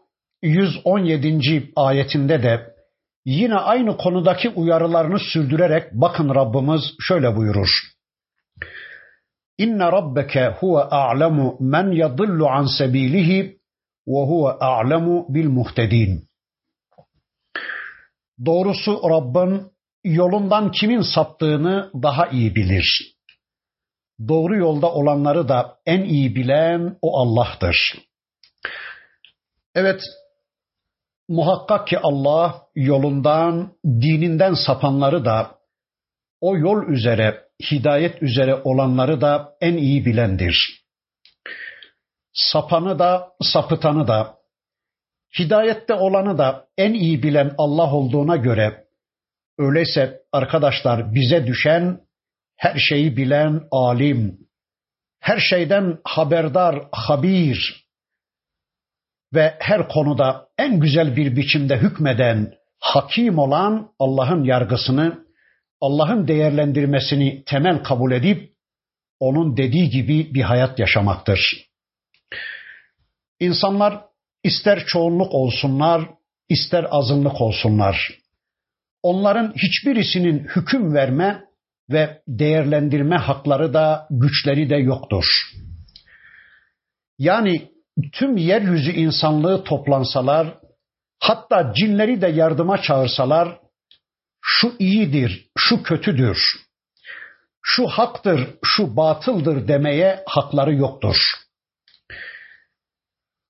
Speaker 1: 117. ayetinde de yine aynı konudaki uyarılarını sürdürerek bakın Rabbimiz şöyle buyurur. İnne rabbeke huve a'lemu men yadillu an sebilihi ve huve a'lemu bil muhtedin. Doğrusu Rabbin yolundan kimin saptığını daha iyi bilir. Doğru yolda olanları da en iyi bilen o Allah'tır. Evet, muhakkak ki Allah yolundan, dininden sapanları da o yol üzere, hidayet üzere olanları da en iyi bilendir. Sapanı da, sapıtanı da, hidayette olanı da en iyi bilen Allah olduğuna göre öyleyse arkadaşlar bize düşen her şeyi bilen alim, her şeyden haberdar, habir ve her konuda en güzel bir biçimde hükmeden, hakim olan Allah'ın yargısını, Allah'ın değerlendirmesini temel kabul edip onun dediği gibi bir hayat yaşamaktır. İnsanlar ister çoğunluk olsunlar, ister azınlık olsunlar. Onların hiçbirisinin hüküm verme ve değerlendirme hakları da güçleri de yoktur. Yani tüm yeryüzü insanlığı toplansalar, hatta cinleri de yardıma çağırsalar, şu iyidir, şu kötüdür, şu haktır, şu batıldır demeye hakları yoktur.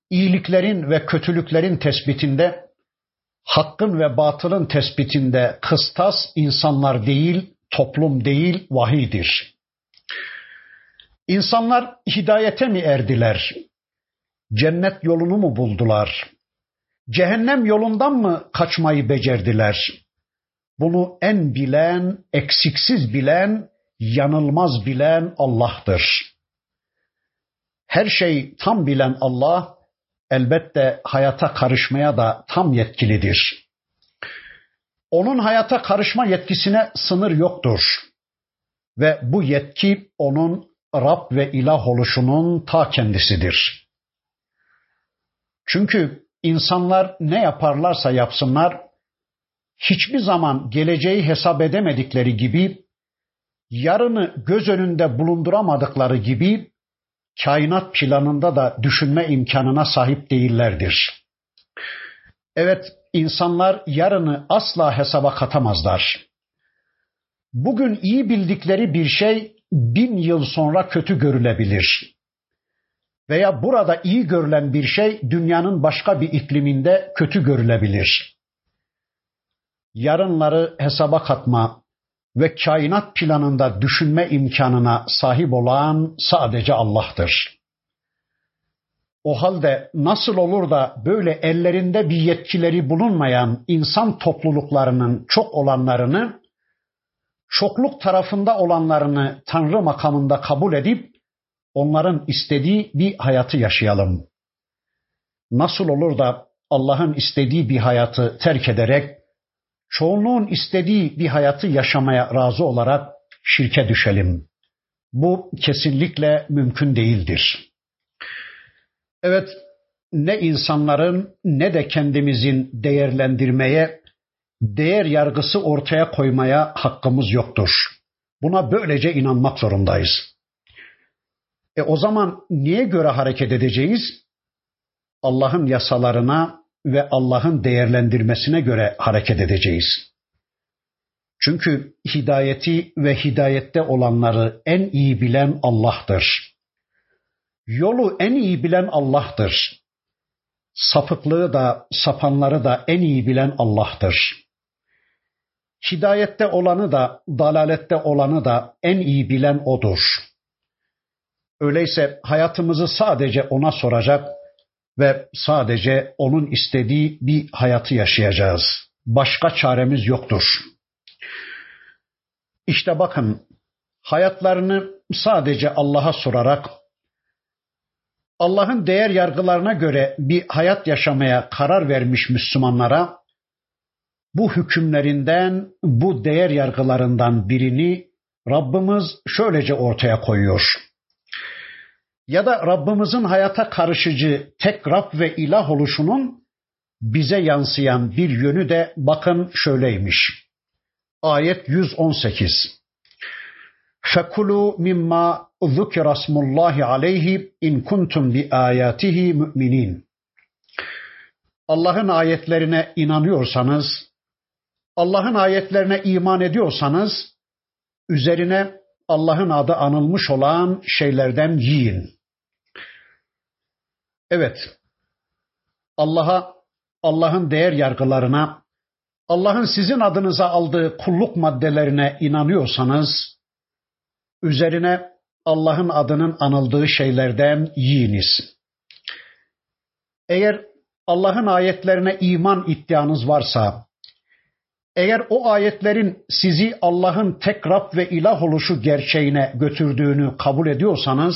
Speaker 1: İyiliklerin ve kötülüklerin tespitinde, hakkın ve batılın tespitinde kıstas insanlar değil, toplum değil, vahidir. İnsanlar hidayete mi erdiler? Cennet yolunu mu buldular? Cehennem yolundan mı kaçmayı becerdiler? Bunu en bilen, eksiksiz bilen, yanılmaz bilen Allah'tır. Her şey tam bilen Allah elbette hayata karışmaya da tam yetkilidir. Onun hayata karışma yetkisine sınır yoktur. Ve bu yetki onun Rab ve ilah oluşunun ta kendisidir. Çünkü insanlar ne yaparlarsa yapsınlar, hiçbir zaman geleceği hesap edemedikleri gibi, yarını göz önünde bulunduramadıkları gibi, kainat planında da düşünme imkanına sahip değillerdir. Evet, insanlar yarını asla hesaba katamazlar. Bugün iyi bildikleri bir şey bin yıl sonra kötü görülebilir. Veya burada iyi görülen bir şey dünyanın başka bir ikliminde kötü görülebilir. Yarınları hesaba katma ve kainat planında düşünme imkanına sahip olan sadece Allah'tır. O halde nasıl olur da böyle ellerinde bir yetkileri bulunmayan insan topluluklarının çok olanlarını, çokluk tarafında olanlarını Tanrı makamında kabul edip onların istediği bir hayatı yaşayalım. Nasıl olur da Allah'ın istediği bir hayatı terk ederek çoğunluğun istediği bir hayatı yaşamaya razı olarak şirke düşelim. Bu kesinlikle mümkün değildir. Evet, ne insanların ne de kendimizin değerlendirmeye, değer yargısı ortaya koymaya hakkımız yoktur. Buna böylece inanmak zorundayız. E o zaman niye göre hareket edeceğiz? Allah'ın yasalarına ve Allah'ın değerlendirmesine göre hareket edeceğiz. Çünkü hidayeti ve hidayette olanları en iyi bilen Allah'tır. Yolu en iyi bilen Allah'tır. Sapıklığı da sapanları da en iyi bilen Allah'tır. Hidayette olanı da dalalette olanı da en iyi bilen O'dur. Öyleyse hayatımızı sadece O'na soracak ve sadece O'nun istediği bir hayatı yaşayacağız. Başka çaremiz yoktur. İşte bakın hayatlarını sadece Allah'a sorarak Allah'ın değer yargılarına göre bir hayat yaşamaya karar vermiş Müslümanlara bu hükümlerinden, bu değer yargılarından birini Rabbimiz şöylece ortaya koyuyor. Ya da Rabbimizin hayata karışıcı tek Rab ve ilah oluşunun bize yansıyan bir yönü de bakın şöyleymiş. Ayet 118. Fekulu mimma zukira smullahi aleyhi in kuntum bi ayatihi müminin. Allah'ın ayetlerine inanıyorsanız, Allah'ın ayetlerine iman ediyorsanız, üzerine Allah'ın adı anılmış olan şeylerden yiyin. Evet, Allah'a, Allah'ın değer yargılarına, Allah'ın sizin adınıza aldığı kulluk maddelerine inanıyorsanız, üzerine Allah'ın adının anıldığı şeylerden yiyiniz. Eğer Allah'ın ayetlerine iman iddianız varsa, eğer o ayetlerin sizi Allah'ın tek Rab ve ilah oluşu gerçeğine götürdüğünü kabul ediyorsanız,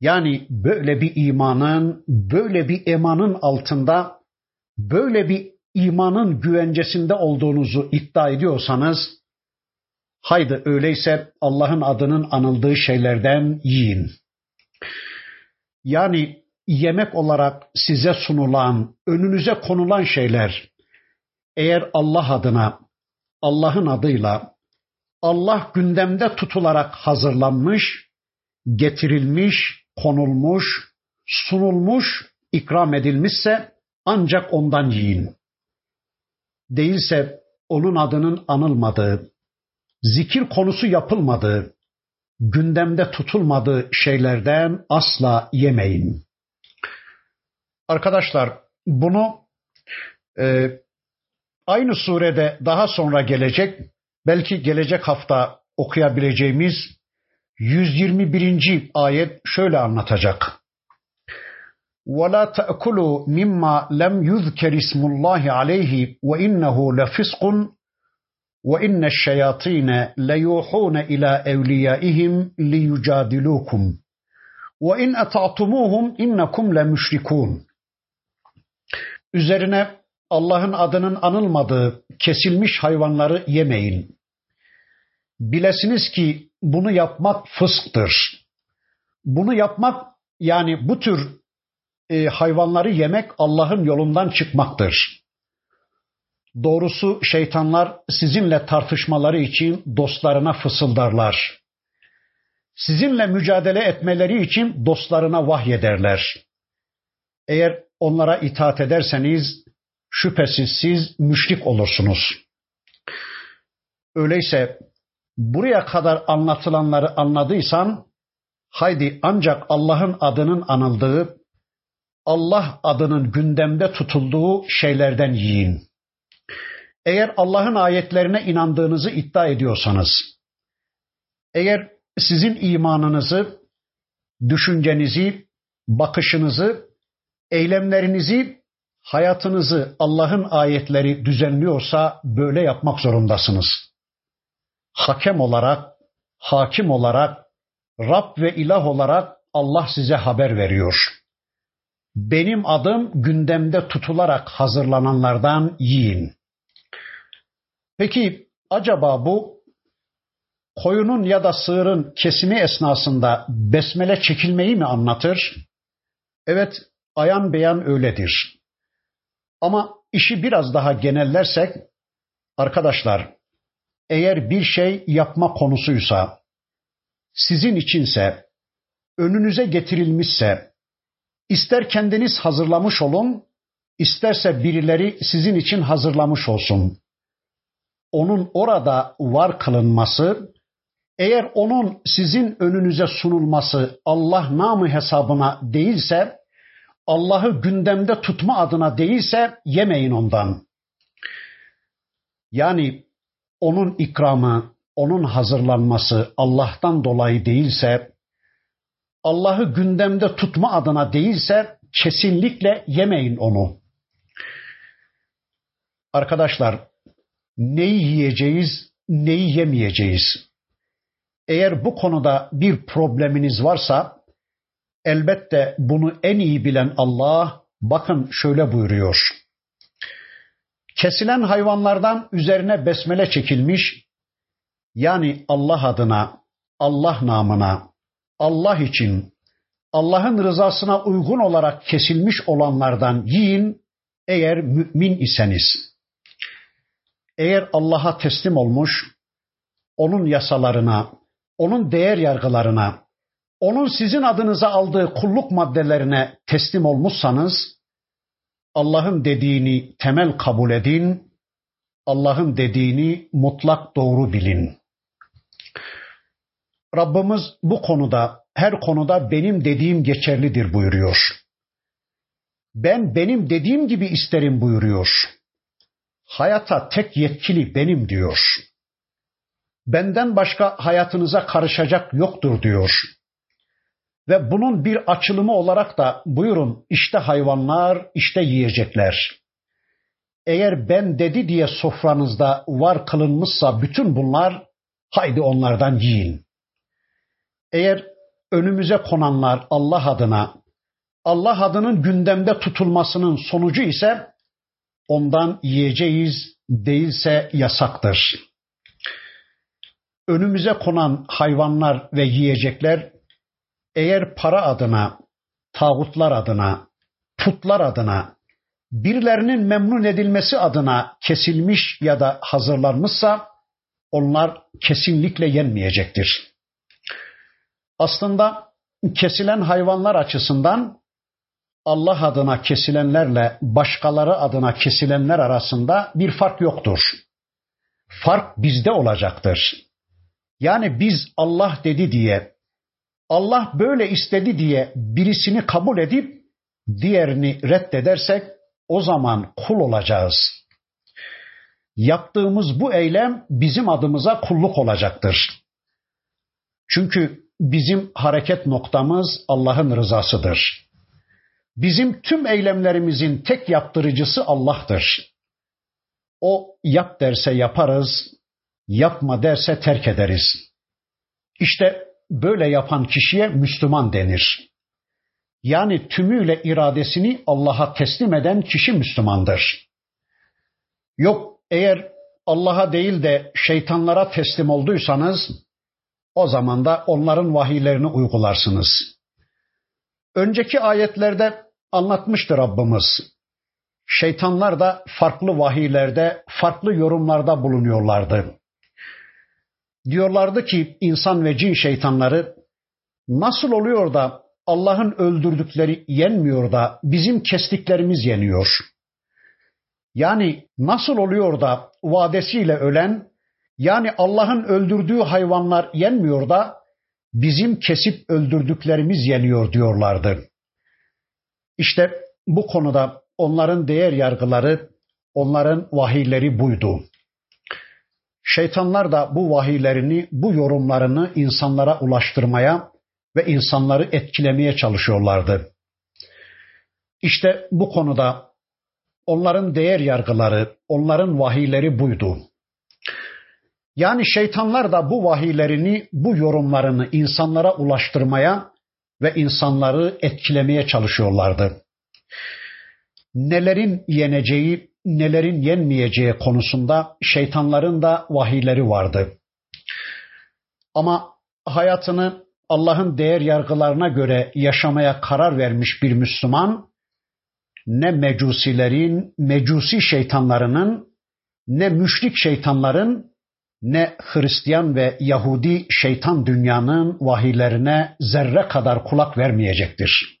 Speaker 1: yani böyle bir imanın, böyle bir emanın altında, böyle bir imanın güvencesinde olduğunuzu iddia ediyorsanız, haydi öyleyse Allah'ın adının anıldığı şeylerden yiyin. Yani yemek olarak size sunulan, önünüze konulan şeyler, eğer Allah adına, Allah'ın adıyla, Allah gündemde tutularak hazırlanmış, getirilmiş, konulmuş, sunulmuş, ikram edilmişse ancak ondan yiyin. Değilse onun adının anılmadığı, zikir konusu yapılmadığı, gündemde tutulmadığı şeylerden asla yemeyin. Arkadaşlar bunu e, aynı surede daha sonra gelecek, belki gelecek hafta okuyabileceğimiz 121. ayet şöyle anlatacak. وَلَا تَأْكُلُوا مِمَّا لَمْ يُذْكَرِ اسْمُ اللّٰهِ عَلَيْهِ وَإِنَّهُ لَفِسْقٌ وَإِنَّ الشَّيَاطِينَ لَيُوحُونَ إِلَى أَوْلِيَائِهِمْ لِيُجَادِلُوكُمْ وَإِنْ أَطَعْتُمُوهُمْ إِنَّكُمْ لَمُشْرِكُونَ Üzerine Allah'ın adının anılmadığı kesilmiş hayvanları yemeyin. Bilesiniz ki bunu yapmak fısktır. Bunu yapmak yani bu tür e, hayvanları yemek Allah'ın yolundan çıkmaktır. Doğrusu şeytanlar sizinle tartışmaları için dostlarına fısıldarlar. Sizinle mücadele etmeleri için dostlarına vahyederler. Eğer onlara itaat ederseniz şüphesiz siz müşrik olursunuz. Öyleyse buraya kadar anlatılanları anladıysan haydi ancak Allah'ın adının anıldığı, Allah adının gündemde tutulduğu şeylerden yiyin. Eğer Allah'ın ayetlerine inandığınızı iddia ediyorsanız, eğer sizin imanınızı, düşüncenizi, bakışınızı, eylemlerinizi, hayatınızı Allah'ın ayetleri düzenliyorsa böyle yapmak zorundasınız. Hakem olarak, hakim olarak, Rab ve ilah olarak Allah size haber veriyor. Benim adım gündemde tutularak hazırlananlardan yiyin. Peki acaba bu koyunun ya da sığırın kesimi esnasında besmele çekilmeyi mi anlatır? Evet, ayan beyan öyledir. Ama işi biraz daha genellersek, arkadaşlar, eğer bir şey yapma konusuysa, sizin içinse, önünüze getirilmişse, ister kendiniz hazırlamış olun, isterse birileri sizin için hazırlamış olsun. Onun orada var kılınması, eğer onun sizin önünüze sunulması Allah namı hesabına değilse, Allah'ı gündemde tutma adına değilse yemeyin ondan. Yani onun ikramı, onun hazırlanması Allah'tan dolayı değilse, Allah'ı gündemde tutma adına değilse kesinlikle yemeyin onu. Arkadaşlar, neyi yiyeceğiz, neyi yemeyeceğiz? Eğer bu konuda bir probleminiz varsa elbette bunu en iyi bilen Allah bakın şöyle buyuruyor. Kesilen hayvanlardan üzerine besmele çekilmiş yani Allah adına, Allah namına, Allah için, Allah'ın rızasına uygun olarak kesilmiş olanlardan yiyin, eğer mümin iseniz, eğer Allah'a teslim olmuş, onun yasalarına, onun değer yargılarına, onun sizin adınıza aldığı kulluk maddelerine teslim olmuşsanız, Allah'ın dediğini temel kabul edin, Allah'ın dediğini mutlak doğru bilin. Rabbimiz bu konuda, her konuda benim dediğim geçerlidir buyuruyor. Ben benim dediğim gibi isterim buyuruyor. Hayata tek yetkili benim diyor. Benden başka hayatınıza karışacak yoktur diyor. Ve bunun bir açılımı olarak da buyurun işte hayvanlar, işte yiyecekler. Eğer ben dedi diye sofranızda var kılınmışsa bütün bunlar haydi onlardan yiyin. Eğer önümüze konanlar Allah adına, Allah adının gündemde tutulmasının sonucu ise ondan yiyeceğiz değilse yasaktır. Önümüze konan hayvanlar ve yiyecekler eğer para adına, tağutlar adına, putlar adına, birilerinin memnun edilmesi adına kesilmiş ya da hazırlanmışsa onlar kesinlikle yenmeyecektir. Aslında kesilen hayvanlar açısından Allah adına kesilenlerle başkaları adına kesilenler arasında bir fark yoktur. Fark bizde olacaktır. Yani biz Allah dedi diye, Allah böyle istedi diye birisini kabul edip diğerini reddedersek o zaman kul olacağız. Yaptığımız bu eylem bizim adımıza kulluk olacaktır. Çünkü bizim hareket noktamız Allah'ın rızasıdır. Bizim tüm eylemlerimizin tek yaptırıcısı Allah'tır. O yap derse yaparız, yapma derse terk ederiz. İşte böyle yapan kişiye Müslüman denir. Yani tümüyle iradesini Allah'a teslim eden kişi Müslümandır. Yok eğer Allah'a değil de şeytanlara teslim olduysanız o zaman da onların vahiylerini uygularsınız. Önceki ayetlerde anlatmıştı Rabbimiz. Şeytanlar da farklı vahiylerde, farklı yorumlarda bulunuyorlardı. Diyorlardı ki insan ve cin şeytanları nasıl oluyor da Allah'ın öldürdükleri yenmiyor da bizim kestiklerimiz yeniyor? Yani nasıl oluyor da vadesiyle ölen yani Allah'ın öldürdüğü hayvanlar yenmiyor da bizim kesip öldürdüklerimiz yeniyor diyorlardı. İşte bu konuda onların değer yargıları, onların vahiyleri buydu. Şeytanlar da bu vahiylerini, bu yorumlarını insanlara ulaştırmaya ve insanları etkilemeye çalışıyorlardı. İşte bu konuda onların değer yargıları, onların vahiyleri buydu. Yani şeytanlar da bu vahiylerini, bu yorumlarını insanlara ulaştırmaya ve insanları etkilemeye çalışıyorlardı. Nelerin yeneceği, nelerin yenmeyeceği konusunda şeytanların da vahiyleri vardı. Ama hayatını Allah'ın değer yargılarına göre yaşamaya karar vermiş bir Müslüman ne mecusilerin, mecusi şeytanlarının ne müşrik şeytanların ne Hristiyan ve Yahudi şeytan dünyanın vahiylerine zerre kadar kulak vermeyecektir.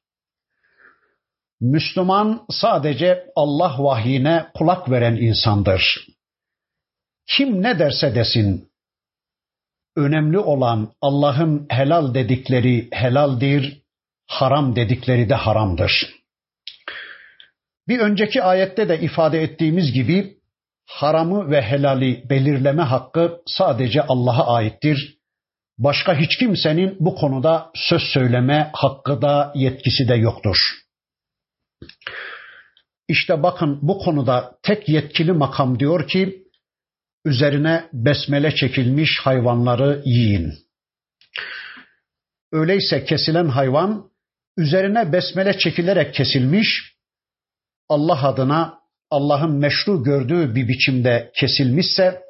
Speaker 1: Müslüman sadece Allah vahyine kulak veren insandır. Kim ne derse desin, önemli olan Allah'ın helal dedikleri helaldir, haram dedikleri de haramdır. Bir önceki ayette de ifade ettiğimiz gibi haramı ve helali belirleme hakkı sadece Allah'a aittir. Başka hiç kimsenin bu konuda söz söyleme hakkı da yetkisi de yoktur. İşte bakın bu konuda tek yetkili makam diyor ki üzerine besmele çekilmiş hayvanları yiyin. Öyleyse kesilen hayvan üzerine besmele çekilerek kesilmiş, Allah adına Allah'ın meşru gördüğü bir biçimde kesilmişse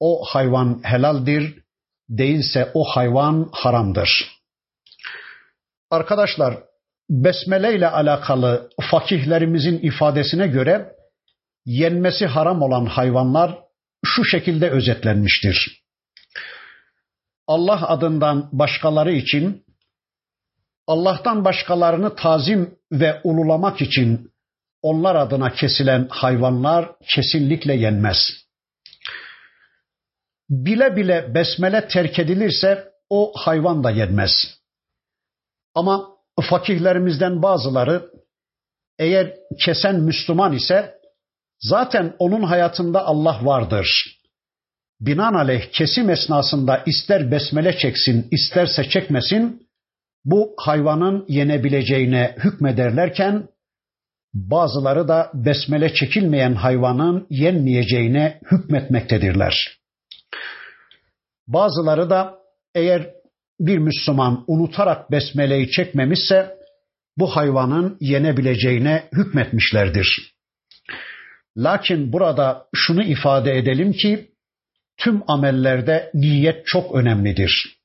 Speaker 1: o hayvan helaldir, değilse o hayvan haramdır. Arkadaşlar besmele ile alakalı fakihlerimizin ifadesine göre yenmesi haram olan hayvanlar şu şekilde özetlenmiştir. Allah adından başkaları için, Allah'tan başkalarını tazim ve ululamak için onlar adına kesilen hayvanlar kesinlikle yenmez. Bile bile besmele terk edilirse o hayvan da yenmez. Ama fakihlerimizden bazıları eğer kesen Müslüman ise zaten onun hayatında Allah vardır. Binaenaleyh kesim esnasında ister besmele çeksin isterse çekmesin bu hayvanın yenebileceğine hükmederlerken bazıları da besmele çekilmeyen hayvanın yenmeyeceğine hükmetmektedirler. Bazıları da eğer bir Müslüman unutarak besmeleyi çekmemişse bu hayvanın yenebileceğine hükmetmişlerdir. Lakin burada şunu ifade edelim ki tüm amellerde niyet çok önemlidir.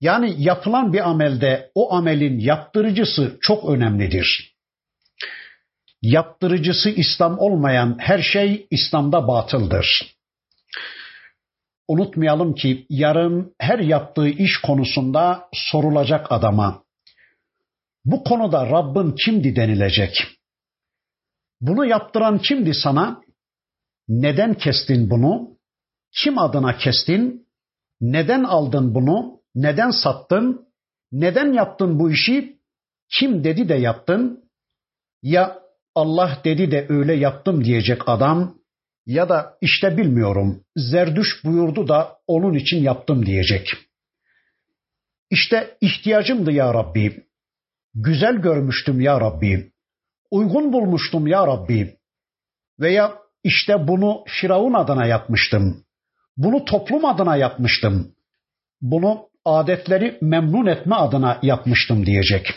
Speaker 1: Yani yapılan bir amelde o amelin yaptırıcısı çok önemlidir. Yaptırıcısı İslam olmayan her şey İslam'da batıldır. Unutmayalım ki yarın her yaptığı iş konusunda sorulacak adama. Bu konuda Rabbin kimdi denilecek. Bunu yaptıran kimdi sana? Neden kestin bunu? Kim adına kestin? Neden aldın bunu? Neden sattın? Neden yaptın bu işi? Kim dedi de yaptın? Ya Allah dedi de öyle yaptım diyecek adam ya da işte bilmiyorum Zerdüş buyurdu da onun için yaptım diyecek. İşte ihtiyacımdı ya Rabbi. Güzel görmüştüm ya Rabbi. Uygun bulmuştum ya Rabbi. Veya işte bunu Firavun adına yapmıştım. Bunu toplum adına yapmıştım. Bunu adetleri memnun etme adına yapmıştım diyecek.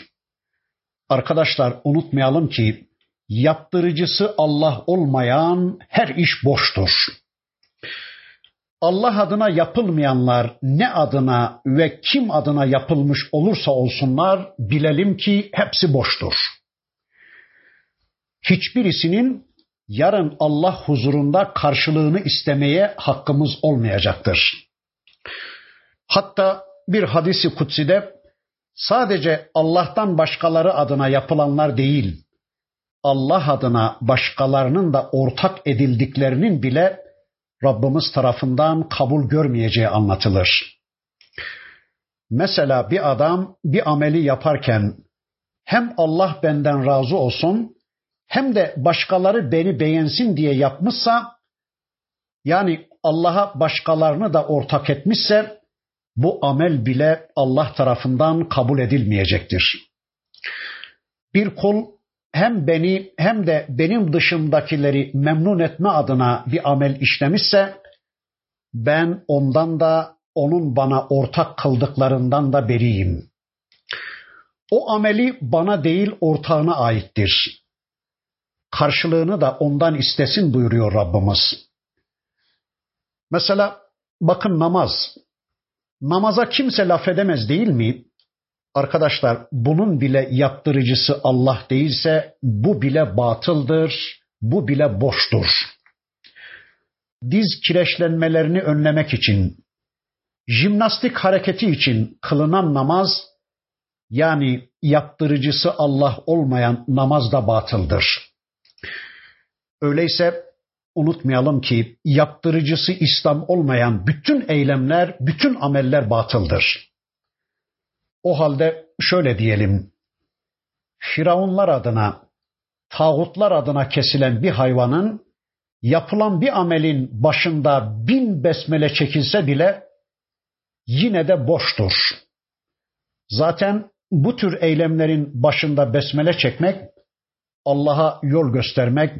Speaker 1: Arkadaşlar unutmayalım ki yaptırıcısı Allah olmayan her iş boştur. Allah adına yapılmayanlar ne adına ve kim adına yapılmış olursa olsunlar bilelim ki hepsi boştur. Hiçbirisinin yarın Allah huzurunda karşılığını istemeye hakkımız olmayacaktır. Hatta bir hadisi kutside sadece Allah'tan başkaları adına yapılanlar değil, Allah adına başkalarının da ortak edildiklerinin bile Rabbimiz tarafından kabul görmeyeceği anlatılır. Mesela bir adam bir ameli yaparken hem Allah benden razı olsun hem de başkaları beni beğensin diye yapmışsa yani Allah'a başkalarını da ortak etmişse bu amel bile Allah tarafından kabul edilmeyecektir. Bir kul hem beni hem de benim dışımdakileri memnun etme adına bir amel işlemişse ben ondan da onun bana ortak kıldıklarından da beriyim. O ameli bana değil ortağına aittir. Karşılığını da ondan istesin buyuruyor Rabbimiz. Mesela bakın namaz. Namaza kimse laf edemez değil mi? Arkadaşlar bunun bile yaptırıcısı Allah değilse bu bile batıldır, bu bile boştur. Diz kireçlenmelerini önlemek için, jimnastik hareketi için kılınan namaz, yani yaptırıcısı Allah olmayan namaz da batıldır. Öyleyse unutmayalım ki yaptırıcısı İslam olmayan bütün eylemler, bütün ameller batıldır. O halde şöyle diyelim. Firavunlar adına, tağutlar adına kesilen bir hayvanın yapılan bir amelin başında bin besmele çekilse bile yine de boştur. Zaten bu tür eylemlerin başında besmele çekmek, Allah'a yol göstermek,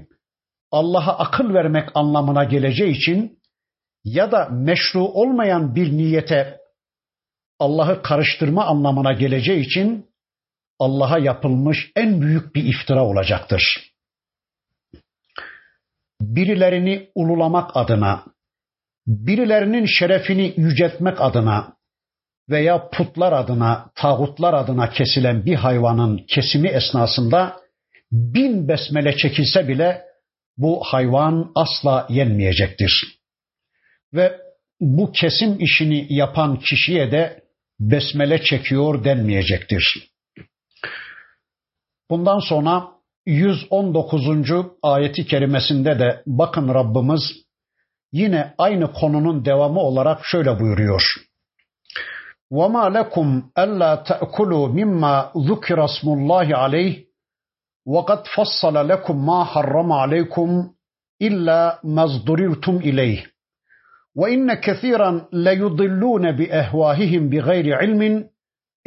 Speaker 1: Allah'a akıl vermek anlamına geleceği için ya da meşru olmayan bir niyete Allah'ı karıştırma anlamına geleceği için Allah'a yapılmış en büyük bir iftira olacaktır. Birilerini ululamak adına, birilerinin şerefini yüceltmek adına, veya putlar adına, tağutlar adına kesilen bir hayvanın kesimi esnasında bin besmele çekilse bile bu hayvan asla yenmeyecektir. Ve bu kesim işini yapan kişiye de besmele çekiyor denmeyecektir. Bundan sonra 119. ayeti kerimesinde de bakın Rabbimiz yine aynı konunun devamı olarak şöyle buyuruyor. وَمَا لَكُمْ أَلَّا تَأْكُلُوا مِمَّا ذُكِرَ اسْمُ اللّٰهِ عَلَيْهِ وَقَدْ فَصَّلَ لَكُمْ مَا حَرَّمَ عَلَيْكُمْ إِلَّا مَا ازْدُرِرْتُمْ إِلَيْهِ وَإِنَّ كَثِيرًا لَيُضِلُّونَ بِأَهْوَاهِهِمْ بِغَيْرِ عِلْمٍ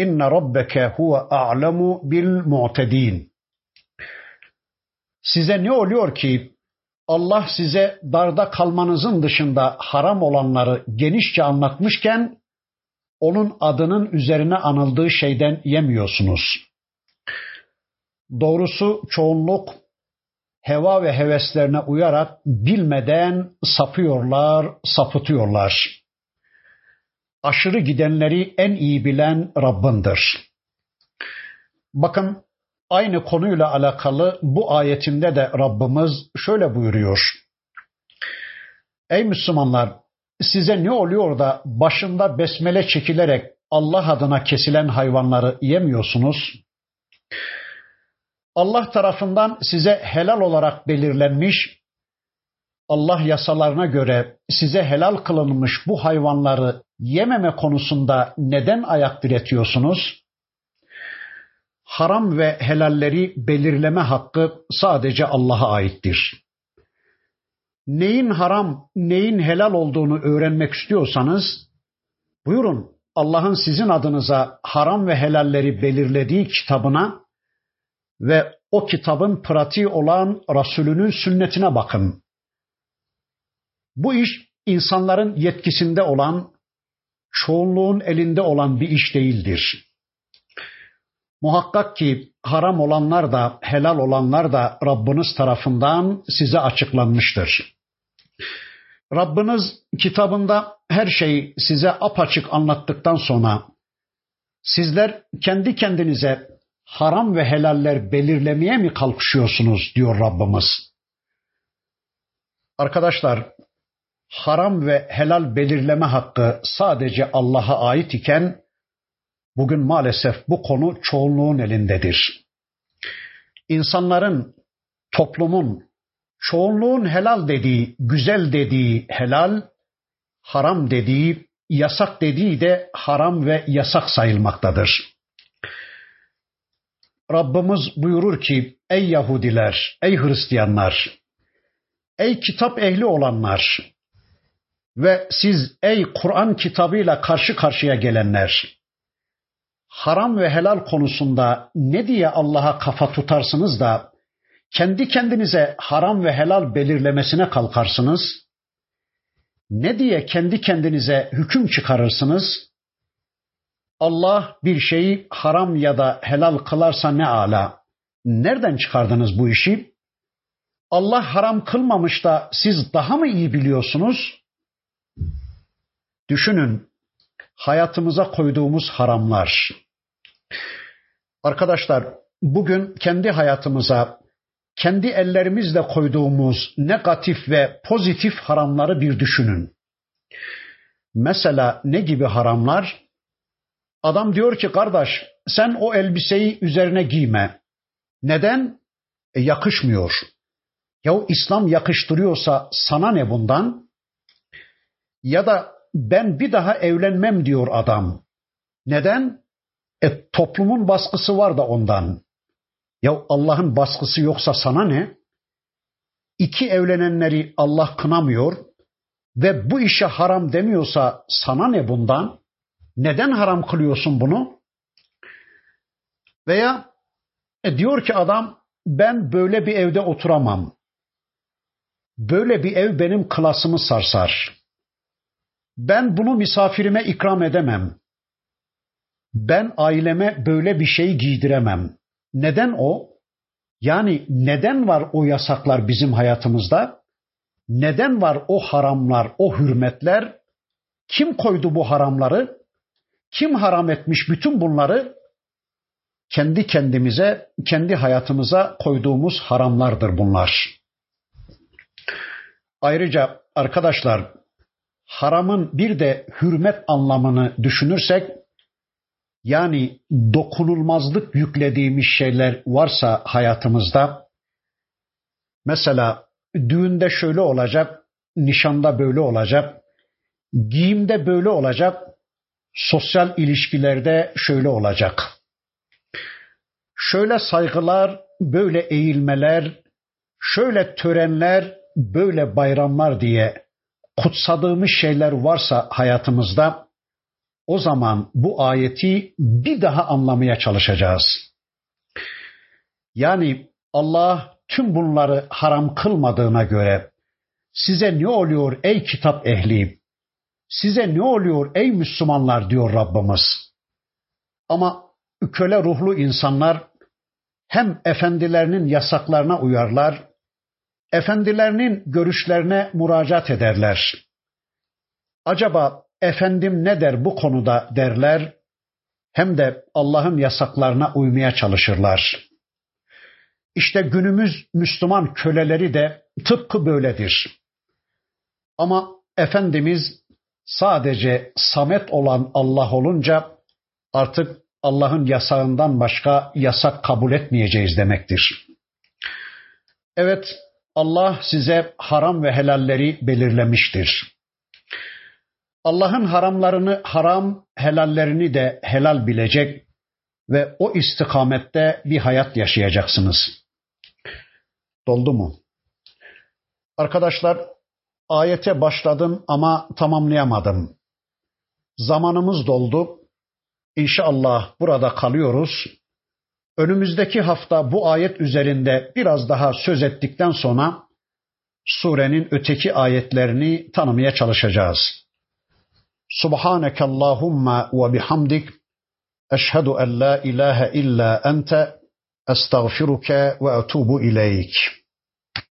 Speaker 1: إِنَّ رَبَّكَ هُوَ أَعْلَمُ بِالْمُعْتَدِينَ Size ne oluyor ki Allah size darda kalmanızın dışında haram olanları genişçe anlatmışken onun adının üzerine anıldığı şeyden yemiyorsunuz. Doğrusu çoğunluk heva ve heveslerine uyarak bilmeden sapıyorlar, sapıtıyorlar. Aşırı gidenleri en iyi bilen Rabbindir. Bakın aynı konuyla alakalı bu ayetinde de Rabbimiz şöyle buyuruyor. Ey Müslümanlar size ne oluyor da başında besmele çekilerek Allah adına kesilen hayvanları yemiyorsunuz? Allah tarafından size helal olarak belirlenmiş, Allah yasalarına göre size helal kılınmış bu hayvanları yememe konusunda neden ayak diretiyorsunuz? Haram ve helalleri belirleme hakkı sadece Allah'a aittir neyin haram, neyin helal olduğunu öğrenmek istiyorsanız buyurun Allah'ın sizin adınıza haram ve helalleri belirlediği kitabına ve o kitabın pratiği olan Resulünün sünnetine bakın. Bu iş insanların yetkisinde olan, çoğunluğun elinde olan bir iş değildir. Muhakkak ki haram olanlar da helal olanlar da Rabbiniz tarafından size açıklanmıştır. Rabbiniz kitabında her şeyi size apaçık anlattıktan sonra sizler kendi kendinize haram ve helaller belirlemeye mi kalkışıyorsunuz diyor Rabbimiz. Arkadaşlar haram ve helal belirleme hakkı sadece Allah'a ait iken bugün maalesef bu konu çoğunluğun elindedir. İnsanların, toplumun, çoğunluğun helal dediği, güzel dediği helal, haram dediği, yasak dediği de haram ve yasak sayılmaktadır. Rabbimiz buyurur ki ey Yahudiler, ey Hristiyanlar, ey kitap ehli olanlar ve siz ey Kur'an kitabıyla karşı karşıya gelenler, haram ve helal konusunda ne diye Allah'a kafa tutarsınız da kendi kendinize haram ve helal belirlemesine kalkarsınız? Ne diye kendi kendinize hüküm çıkarırsınız? Allah bir şeyi haram ya da helal kılarsa ne ala. Nereden çıkardınız bu işi? Allah haram kılmamış da siz daha mı iyi biliyorsunuz? Düşünün hayatımıza koyduğumuz haramlar. Arkadaşlar bugün kendi hayatımıza kendi ellerimizle koyduğumuz negatif ve pozitif haramları bir düşünün. Mesela ne gibi haramlar? Adam diyor ki kardeş sen o elbiseyi üzerine giyme. Neden? E, yakışmıyor. Yahu İslam yakıştırıyorsa sana ne bundan? Ya da ben bir daha evlenmem diyor adam. Neden? E, toplumun baskısı var da ondan. Ya Allah'ın baskısı yoksa sana ne? İki evlenenleri Allah kınamıyor ve bu işe haram demiyorsa sana ne bundan? Neden haram kılıyorsun bunu? Veya e, diyor ki adam ben böyle bir evde oturamam. Böyle bir ev benim klasımı sarsar. Ben bunu misafirime ikram edemem. Ben aileme böyle bir şey giydiremem. Neden o? Yani neden var o yasaklar bizim hayatımızda? Neden var o haramlar, o hürmetler? Kim koydu bu haramları? Kim haram etmiş bütün bunları? Kendi kendimize, kendi hayatımıza koyduğumuz haramlardır bunlar. Ayrıca arkadaşlar haramın bir de hürmet anlamını düşünürsek yani dokunulmazlık yüklediğimiz şeyler varsa hayatımızda mesela düğünde şöyle olacak, nişanda böyle olacak, giyimde böyle olacak, sosyal ilişkilerde şöyle olacak. Şöyle saygılar, böyle eğilmeler, şöyle törenler, böyle bayramlar diye kutsadığımız şeyler varsa hayatımızda o zaman bu ayeti bir daha anlamaya çalışacağız. Yani Allah tüm bunları haram kılmadığına göre size ne oluyor ey kitap ehli? Size ne oluyor ey Müslümanlar diyor Rabbimiz. Ama köle ruhlu insanlar hem efendilerinin yasaklarına uyarlar, efendilerinin görüşlerine müracaat ederler. Acaba efendim ne der bu konuda derler, hem de Allah'ın yasaklarına uymaya çalışırlar. İşte günümüz Müslüman köleleri de tıpkı böyledir. Ama Efendimiz sadece samet olan Allah olunca artık Allah'ın yasağından başka yasak kabul etmeyeceğiz demektir. Evet, Allah size haram ve helalleri belirlemiştir. Allah'ın haramlarını haram, helallerini de helal bilecek ve o istikamette bir hayat yaşayacaksınız. Doldu mu? Arkadaşlar, ayete başladım ama tamamlayamadım. Zamanımız doldu. İnşallah burada kalıyoruz. Önümüzdeki hafta bu ayet üzerinde biraz daha söz ettikten sonra surenin öteki ayetlerini tanımaya çalışacağız. Subhaneke Allahumma ve bihamdik eşhedü en la ilahe illa ente estağfiruke ve etubu ileyk.